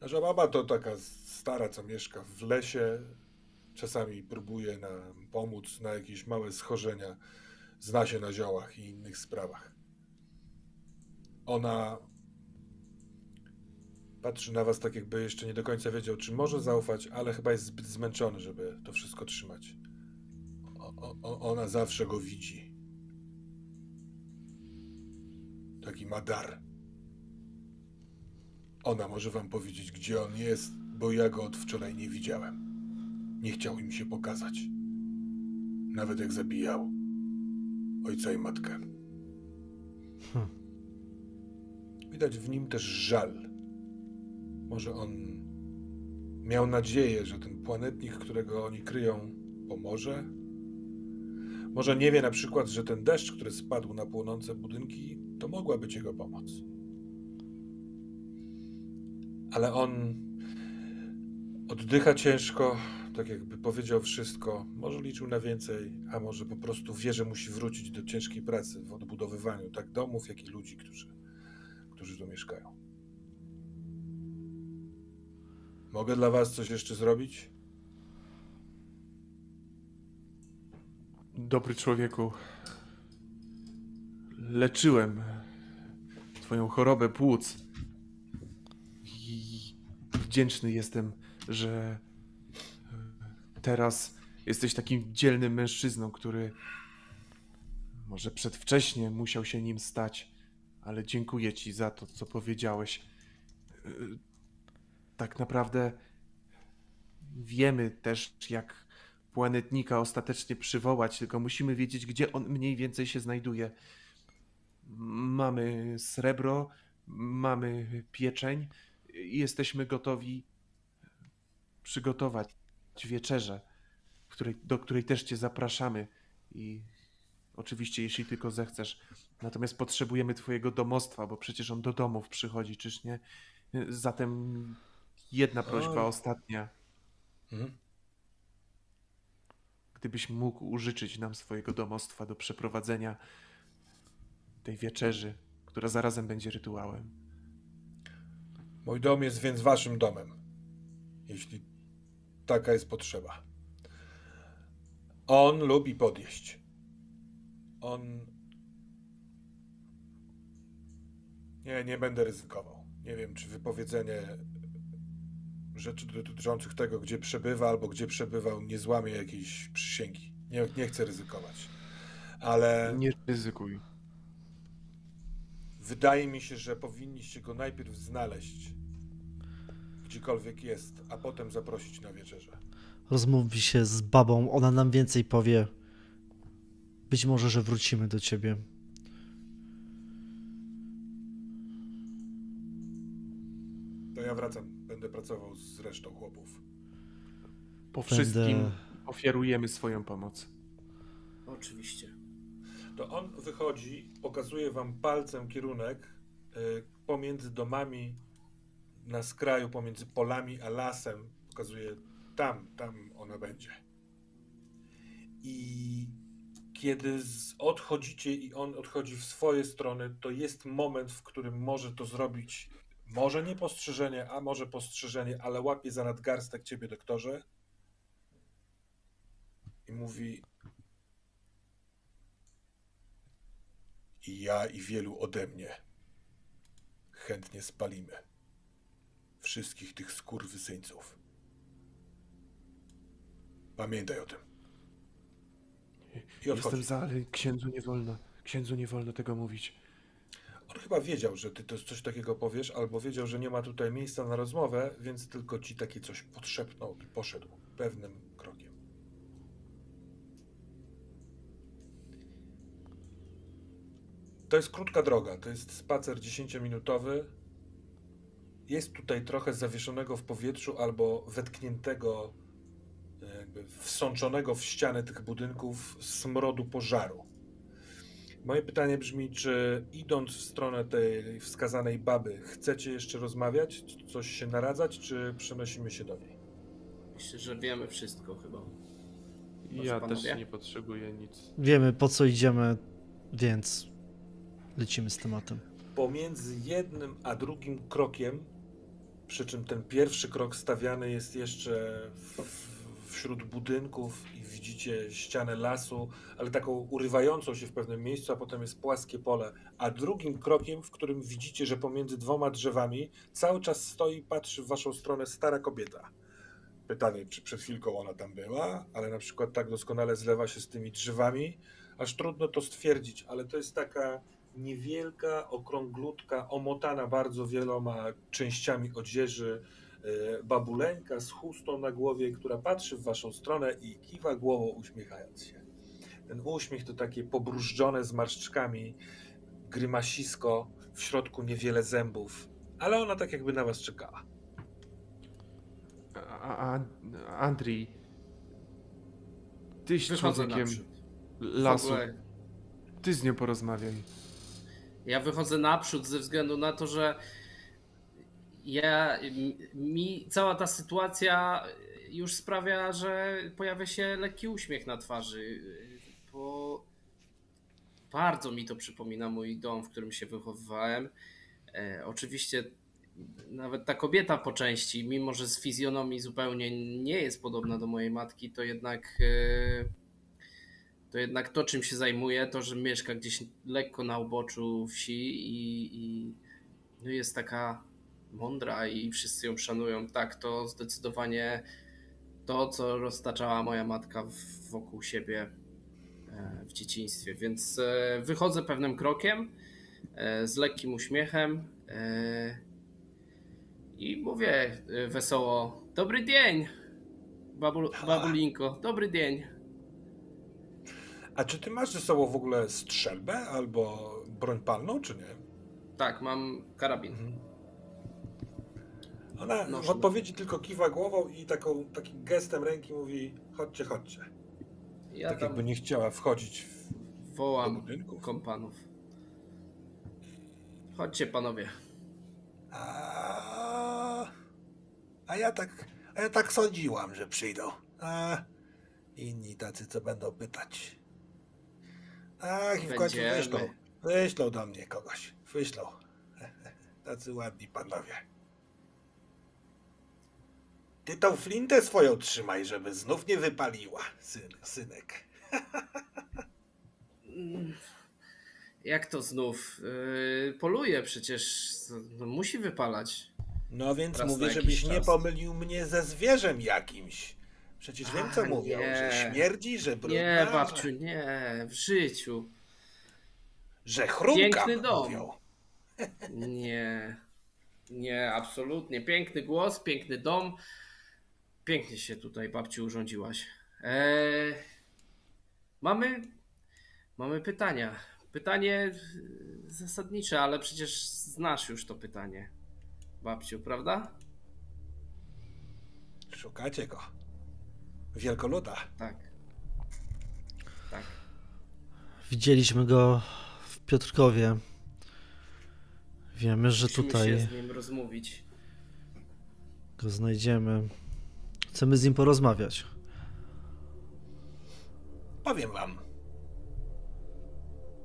Speaker 1: Nasza baba to taka stara, co mieszka w lesie. Czasami próbuje nam pomóc na jakieś małe schorzenia. Zna się na ziołach i innych sprawach. Ona patrzy na was tak, jakby jeszcze nie do końca wiedział, czy może zaufać, ale chyba jest zbyt zmęczony, żeby to wszystko trzymać. O, o, ona zawsze go widzi. Taki ma dar. Ona może wam powiedzieć, gdzie on jest, bo ja go od wczoraj nie widziałem. Nie chciał im się pokazać. Nawet jak zabijał ojca i matkę. Widać w nim też żal. Może on miał nadzieję, że ten planetnik, którego oni kryją, pomoże? Może nie wie na przykład, że ten deszcz, który spadł na płonące budynki, to mogła być jego pomoc. Ale on oddycha ciężko, tak jakby powiedział wszystko. Może liczył na więcej, a może po prostu wie, że musi wrócić do ciężkiej pracy w odbudowywaniu tak domów, jak i ludzi, którzy, którzy tu mieszkają. Mogę dla was coś jeszcze zrobić?
Speaker 2: Dobry człowieku, leczyłem twoją chorobę płuc. I wdzięczny jestem, że teraz jesteś takim dzielnym mężczyzną, który może przedwcześnie musiał się nim stać, ale dziękuję ci za to, co powiedziałeś. Tak naprawdę wiemy też, jak planetnika ostatecznie przywołać, tylko musimy wiedzieć, gdzie on mniej więcej się znajduje. Mamy srebro, mamy pieczeń i jesteśmy gotowi przygotować wieczerzę, do której też cię zapraszamy i oczywiście jeśli tylko zechcesz. Natomiast potrzebujemy twojego domostwa, bo przecież on do domów przychodzi, czyż nie? Zatem jedna prośba,
Speaker 1: O.
Speaker 2: ostatnia.
Speaker 1: Mhm.
Speaker 2: Gdybyś mógł użyczyć nam swojego domostwa do przeprowadzenia tej wieczerzy, która zarazem będzie rytuałem.
Speaker 1: Mój dom jest więc waszym domem, jeśli taka jest potrzeba. On lubi podjeść. On. Nie, nie będę ryzykował. Nie wiem, czy wypowiedzenie rzeczy dotyczących tego, gdzie przebywa albo gdzie przebywał, nie złamie jakiejś przysięgi. Nie, nie chcę ryzykować. Ale
Speaker 2: Nie ryzykuj.
Speaker 1: wydaje mi się, że powinniście go najpierw znaleźć, gdziekolwiek jest, a potem zaprosić na wieczerzę.
Speaker 3: Rozmówi się z babą, ona nam więcej powie. Być może, że wrócimy do ciebie.
Speaker 1: To ja wracam. Będę pracował z resztą chłopów.
Speaker 2: Po
Speaker 3: Będę-
Speaker 2: wszystkim ofiarujemy swoją pomoc.
Speaker 4: Oczywiście.
Speaker 1: To on wychodzi, pokazuje wam palcem kierunek y, pomiędzy domami na skraju pomiędzy polami a lasem. Pokazuje tam, tam ona będzie. I kiedy odchodzicie i on odchodzi w swoje strony, to jest moment, w którym może to zrobić, może nie postrzeżenie, a może postrzeżenie, ale łapie za nadgarstek ciebie, doktorze, i mówi: I ja, i wielu ode mnie chętnie spalimy wszystkich tych skurwysyńców. Pamiętaj o tym.
Speaker 2: I Jestem za, ale księdzu nie wolno. Księdzu nie wolno tego mówić.
Speaker 1: On chyba wiedział, że ty to coś takiego powiesz, albo wiedział, że nie ma tutaj miejsca na rozmowę, więc tylko ci takie coś podszepnął i poszedł pewnym krokiem. To jest krótka droga, to jest spacer 10-minutowy. Jest tutaj trochę zawieszonego w powietrzu albo wetkniętego jakby wsączonego w ścianę tych budynków smrodu pożaru. Moje pytanie brzmi, czy idąc w stronę tej wskazanej baby, chcecie jeszcze rozmawiać, coś się naradzać, czy przenosimy się do niej?
Speaker 4: Myślę, że wiemy wszystko chyba.
Speaker 2: Ja panowie? też nie potrzebuję nic.
Speaker 3: Wiemy po co idziemy, więc lecimy z tematem.
Speaker 1: Pomiędzy jednym a drugim krokiem, przy czym ten pierwszy krok stawiany jest jeszcze w, wśród budynków i widzicie ścianę lasu, ale taką urywającą się w pewnym miejscu, a potem jest płaskie pole. A drugim krokiem, w którym widzicie, że pomiędzy dwoma drzewami cały czas stoi i patrzy w waszą stronę stara kobieta. Pytanie, czy przed chwilką ona tam była, ale na przykład tak doskonale zlewa się z tymi drzewami, aż trudno to stwierdzić, ale to jest taka niewielka, okrąglutka, omotana bardzo wieloma częściami odzieży, babuleńka z chustą na głowie, która patrzy w waszą stronę i kiwa głową uśmiechając się. Ten uśmiech to takie pobrużdżone zmarszczkami grymasisko, w środku niewiele zębów, ale ona tak jakby na was czekała.
Speaker 2: A, a, Andrii, tyś człowiekiem lasu. Ty z nią porozmawiaj.
Speaker 4: Ja wychodzę naprzód ze względu na to, że ja, mi cała ta sytuacja już sprawia, że pojawia się lekki uśmiech na twarzy, bo bardzo mi to przypomina mój dom, w którym się wychowywałem. E, oczywiście nawet ta kobieta po części, mimo że z fizjonomii zupełnie nie jest podobna do mojej matki, to jednak e, to jednak to, czym się zajmuje, to, że mieszka gdzieś lekko na uboczu wsi i, i no jest taka mądra i wszyscy ją szanują. Tak, to zdecydowanie to, co roztaczała moja matka wokół siebie e, w dzieciństwie. Więc e, wychodzę pewnym krokiem e, z lekkim uśmiechem i mówię wesoło: Dobry dzień, babu, babulinko, dobry dzień.
Speaker 1: A czy ty masz ze sobą w ogóle strzelbę albo broń palną, czy nie?
Speaker 4: Tak, mam karabin. Mhm.
Speaker 1: Ona w odpowiedzi tylko kiwa głową i taką, takim gestem ręki mówi: chodźcie, chodźcie. Ja tak jakby nie chciała wchodzić w,
Speaker 4: wołam do budynków. kompanów. Chodźcie, panowie.
Speaker 5: A, a ja tak, a ja tak sądziłam, że przyjdą. A inni tacy, co będą pytać. Ach, i w końcu wyślą, wyślą do mnie kogoś. Wyślą. Tacy ładni panowie. Ty tą flintę swoją trzymaj, żeby znów nie wypaliła, syn, synek.
Speaker 4: Jak to znów? Yy, poluje przecież. No, musi wypalać.
Speaker 5: No więc Raz mówię, żebyś czas. nie pomylił mnie ze zwierzem jakimś. Przecież A, wiem, co mówią, nie. że śmierdzi, że brudna.
Speaker 4: Nie, babciu, nie, w życiu.
Speaker 5: Że chrumka Piękny dom. Mówią.
Speaker 4: Nie, nie, absolutnie. Piękny głos, piękny dom. Pięknie się tutaj babci urządziłaś. Eee, mamy, mamy pytania. Pytanie zasadnicze, ale przecież znasz już to pytanie, babciu, prawda?
Speaker 5: Szukacie go. Wielkoluda.
Speaker 4: Tak. Tak.
Speaker 3: Widzieliśmy go w Piotrkowie. Wiemy, że
Speaker 4: Musimy
Speaker 3: tutaj.
Speaker 4: się z nim rozmówić.
Speaker 3: go znajdziemy. Chcemy z nim porozmawiać.
Speaker 1: Powiem wam.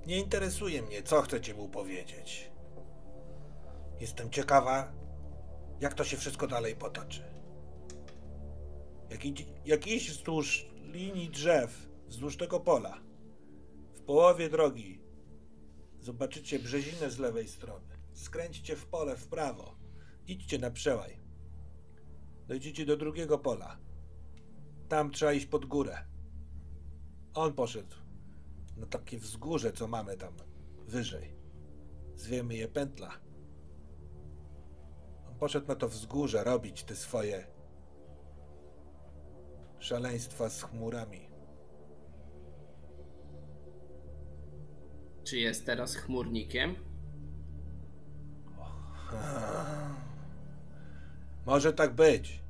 Speaker 1: Nie interesuje mnie, co chcecie mu powiedzieć. Jestem ciekawa, jak to się wszystko dalej potoczy. Jak, idź, jak iść wzdłuż linii drzew, wzdłuż tego pola, w połowie drogi zobaczycie brzezinę z lewej strony. Skręćcie w pole w prawo. Idźcie na przełaj. Dojdziecie do drugiego pola. Tam trzeba iść pod górę. On poszedł na takie wzgórze, co mamy tam wyżej. Zwiemy je pętla. On poszedł na to wzgórze robić te swoje szaleństwa z chmurami.
Speaker 4: Czy jest teraz chmurnikiem?
Speaker 1: Może tak być.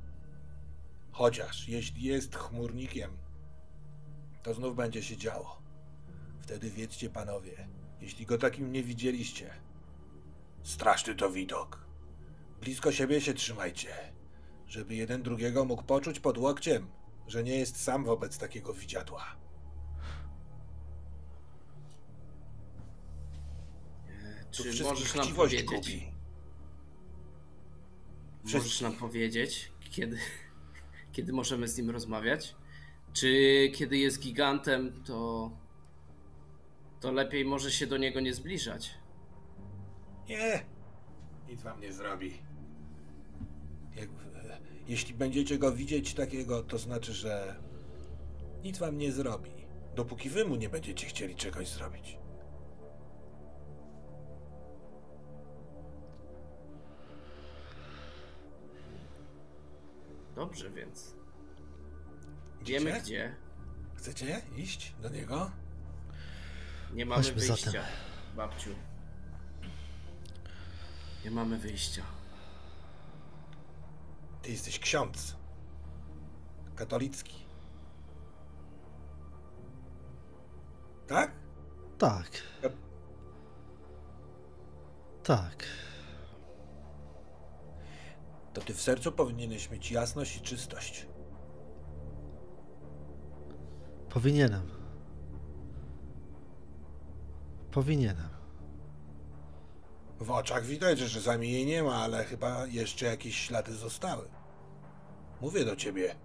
Speaker 1: Chociaż jeśli jest chmurnikiem, to znów będzie się działo. Wtedy wiedzcie, panowie, jeśli go takim nie widzieliście. Straszny to widok. Blisko siebie się trzymajcie, żeby jeden drugiego mógł poczuć pod łokciem, że nie jest sam wobec takiego widziadła. Tu
Speaker 4: Czy
Speaker 1: wszystkich
Speaker 4: możesz nam powiedzieć?
Speaker 1: gubi.
Speaker 4: Możesz nam powiedzieć, kiedy, kiedy możemy z nim rozmawiać? Czy kiedy jest gigantem, to, to lepiej może się do niego nie zbliżać?
Speaker 1: Nie, nic wam nie zrobi. Jak, e, jeśli będziecie go widzieć takiego, to znaczy, że nic wam nie zrobi, dopóki wy mu nie będziecie chcieli czegoś zrobić.
Speaker 4: Dobrze, więc
Speaker 1: Idziecie?
Speaker 4: wiemy gdzie.
Speaker 1: Chcecie iść do niego?
Speaker 4: Nie mamy
Speaker 3: Chodźmy
Speaker 4: wyjścia,
Speaker 3: zatem.
Speaker 4: babciu. Nie mamy wyjścia.
Speaker 1: Ty jesteś ksiądz. Katolicki. Tak?
Speaker 3: Tak.
Speaker 1: Ja-
Speaker 3: Tak.
Speaker 1: To ty w sercu powinieneś mieć jasność i czystość.
Speaker 3: Powinienem. Powinienem.
Speaker 1: W oczach widać, że czasami jej nie ma, ale chyba jeszcze jakieś ślady zostały. Mówię do ciebie,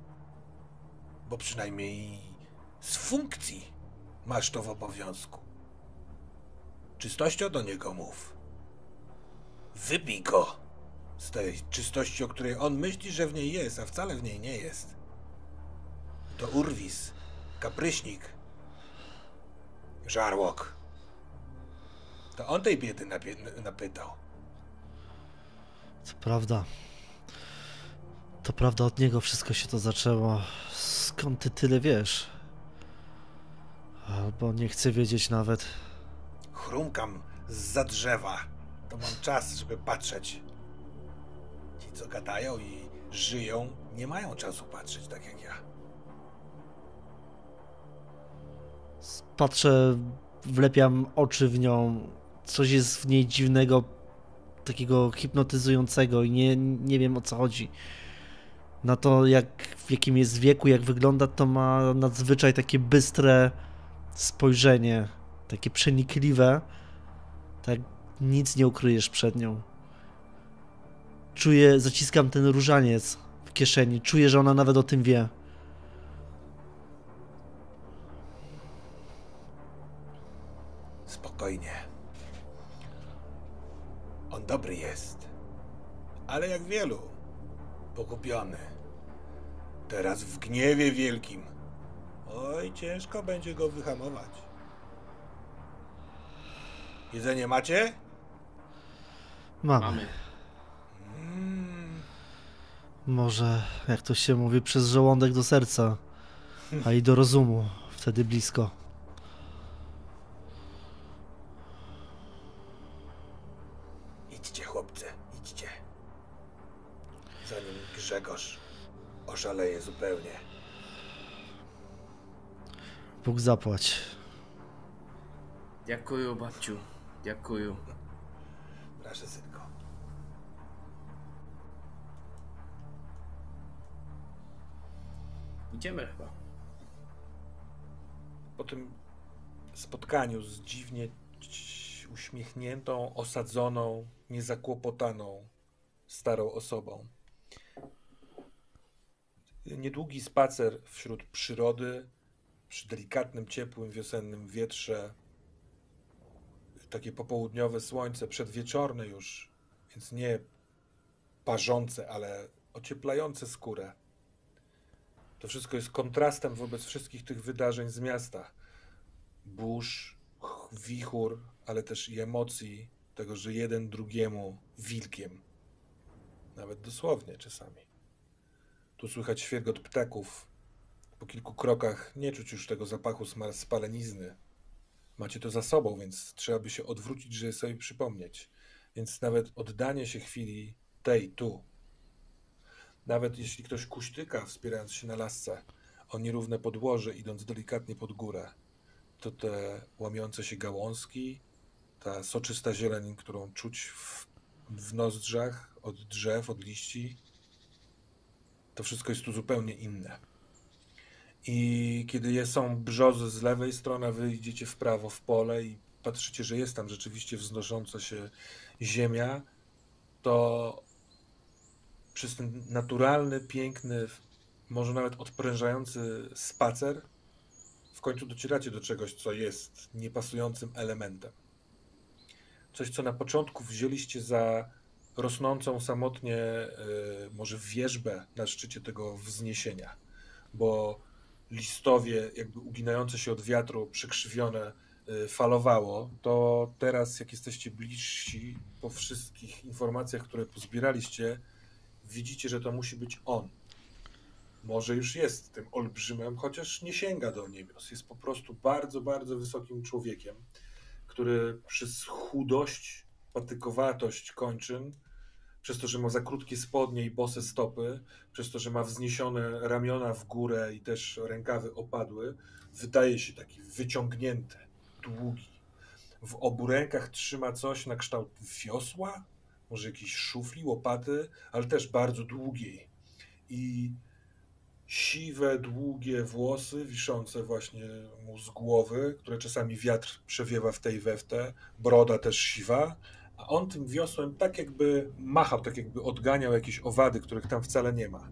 Speaker 1: bo przynajmniej z funkcji masz to w obowiązku. Czystością do niego mów. Wybij go z tej czystości, o której on myśli, że w niej jest, a wcale w niej nie jest. To urwis, kapryśnik, żarłok. To on tej biedy napie- napytał.
Speaker 3: To prawda. To prawda, od niego wszystko się to zaczęło. Skąd ty tyle wiesz? Albo nie chcę wiedzieć nawet.
Speaker 1: Chrumkam za drzewa. To mam czas, żeby patrzeć. Co gadają i żyją, nie mają czasu patrzeć tak jak ja.
Speaker 3: Patrzę, wlepiam oczy w nią. Coś jest w niej dziwnego, takiego hipnotyzującego i nie, nie wiem o co chodzi. Na to, jak, w jakim jest wieku, jak wygląda, to ma nadzwyczaj takie bystre spojrzenie, takie przenikliwe. Tak nic nie ukryjesz przed nią. Czuję, zaciskam ten różaniec w kieszeni. Czuję, że ona nawet o tym wie.
Speaker 1: Spokojnie. On dobry jest. Ale jak wielu, pogubiony. Teraz w gniewie wielkim. Oj, ciężko będzie go wyhamować. Jedzenie macie?
Speaker 3: Mamy.
Speaker 4: Mamy.
Speaker 3: Może, jak to się mówi, przez żołądek do serca, a i do rozumu, wtedy blisko.
Speaker 1: idźcie, chłopcy, idźcie. Zanim Grzegorz oszaleje zupełnie.
Speaker 3: Bóg zapłać.
Speaker 4: Dziękuję, babciu. Dziękuję.
Speaker 1: Proszę, synko.
Speaker 4: Idziemy chyba.
Speaker 1: Po tym spotkaniu z dziwnie uśmiechniętą, osadzoną, niezakłopotaną starą osobą. Niedługi spacer wśród przyrody, przy delikatnym, ciepłym, wiosennym wietrze, takie popołudniowe słońce, przedwieczorne już, więc nie parzące, ale ocieplające skórę. To wszystko jest kontrastem wobec wszystkich tych wydarzeń z miasta. Burz, wichur, ale też i emocji tego, że jeden drugiemu wilkiem. Nawet dosłownie czasami. Tu słychać świergot ptaków. Po kilku krokach nie czuć już tego zapachu spalenizny. Macie to za sobą, więc trzeba by się odwrócić, żeby sobie przypomnieć. Więc nawet oddanie się chwili tej, tu. Nawet jeśli ktoś kuśtyka, wspierając się na lasce, o nierówne podłoże, idąc delikatnie pod górę, to te łamiące się gałązki, ta soczysta zieleń, którą czuć w, w nozdrzach od drzew, od liści, to wszystko jest tu zupełnie inne. I kiedy są brzozy z lewej strony, wy idziecie w prawo, w pole i patrzycie, że jest tam rzeczywiście wznosząca się ziemia, to przez ten naturalny, piękny, może nawet odprężający spacer, w końcu docieracie do czegoś, co jest niepasującym elementem. Coś, co na początku wzięliście za rosnącą samotnie, yy, może wierzbę na szczycie tego wzniesienia, bo listowie, jakby uginające się od wiatru, przekrzywione, yy, falowało, to teraz, jak jesteście bliżsi, po wszystkich informacjach, które pozbieraliście, widzicie, że to musi być on. Może już jest tym olbrzymem, chociaż nie sięga do niebios. Jest po prostu bardzo, bardzo wysokim człowiekiem, który przez chudość, patykowatość kończyn, przez to, że ma za krótkie spodnie i bose stopy, przez to, że ma wzniesione ramiona w górę i też rękawy opadły, wydaje się taki wyciągnięty, długi. W obu rękach trzyma coś na kształt wiosła, może jakiejś szufli, łopaty, ale też bardzo długiej. I siwe, długie włosy wiszące właśnie mu z głowy, które czasami wiatr przewiewa w tej we w te, broda też siwa, a on tym wiosłem tak jakby machał, tak jakby odganiał jakieś owady, których tam wcale nie ma.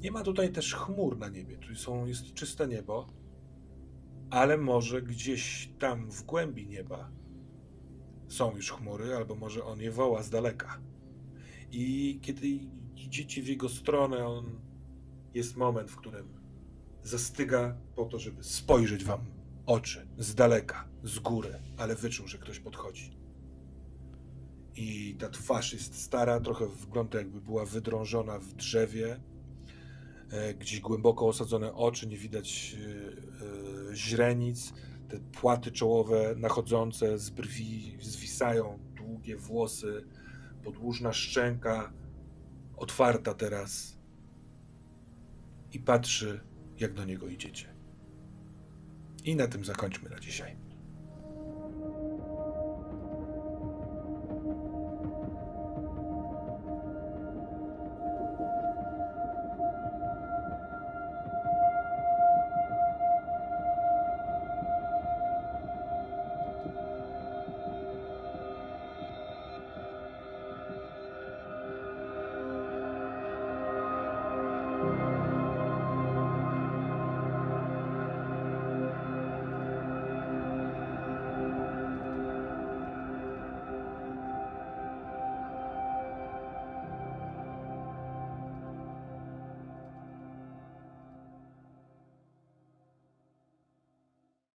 Speaker 1: Nie ma tutaj też chmur na niebie, tu są, jest czyste niebo, ale może gdzieś tam w głębi nieba są już chmury, albo może on je woła z daleka. I kiedy idziecie w jego stronę, on jest moment, w którym zastyga po to, żeby spojrzeć wam oczy z daleka, z góry, ale wyczuł, że ktoś podchodzi. I ta twarz jest stara, trochę wygląda jakby była wydrążona w drzewie. E, gdzieś głęboko osadzone oczy, nie widać e, e, źrenic te płaty czołowe nachodzące z brwi zwisają, długie włosy, podłużna szczęka, otwarta teraz i patrzy, jak do niego idziecie. I na tym zakończmy na dzisiaj.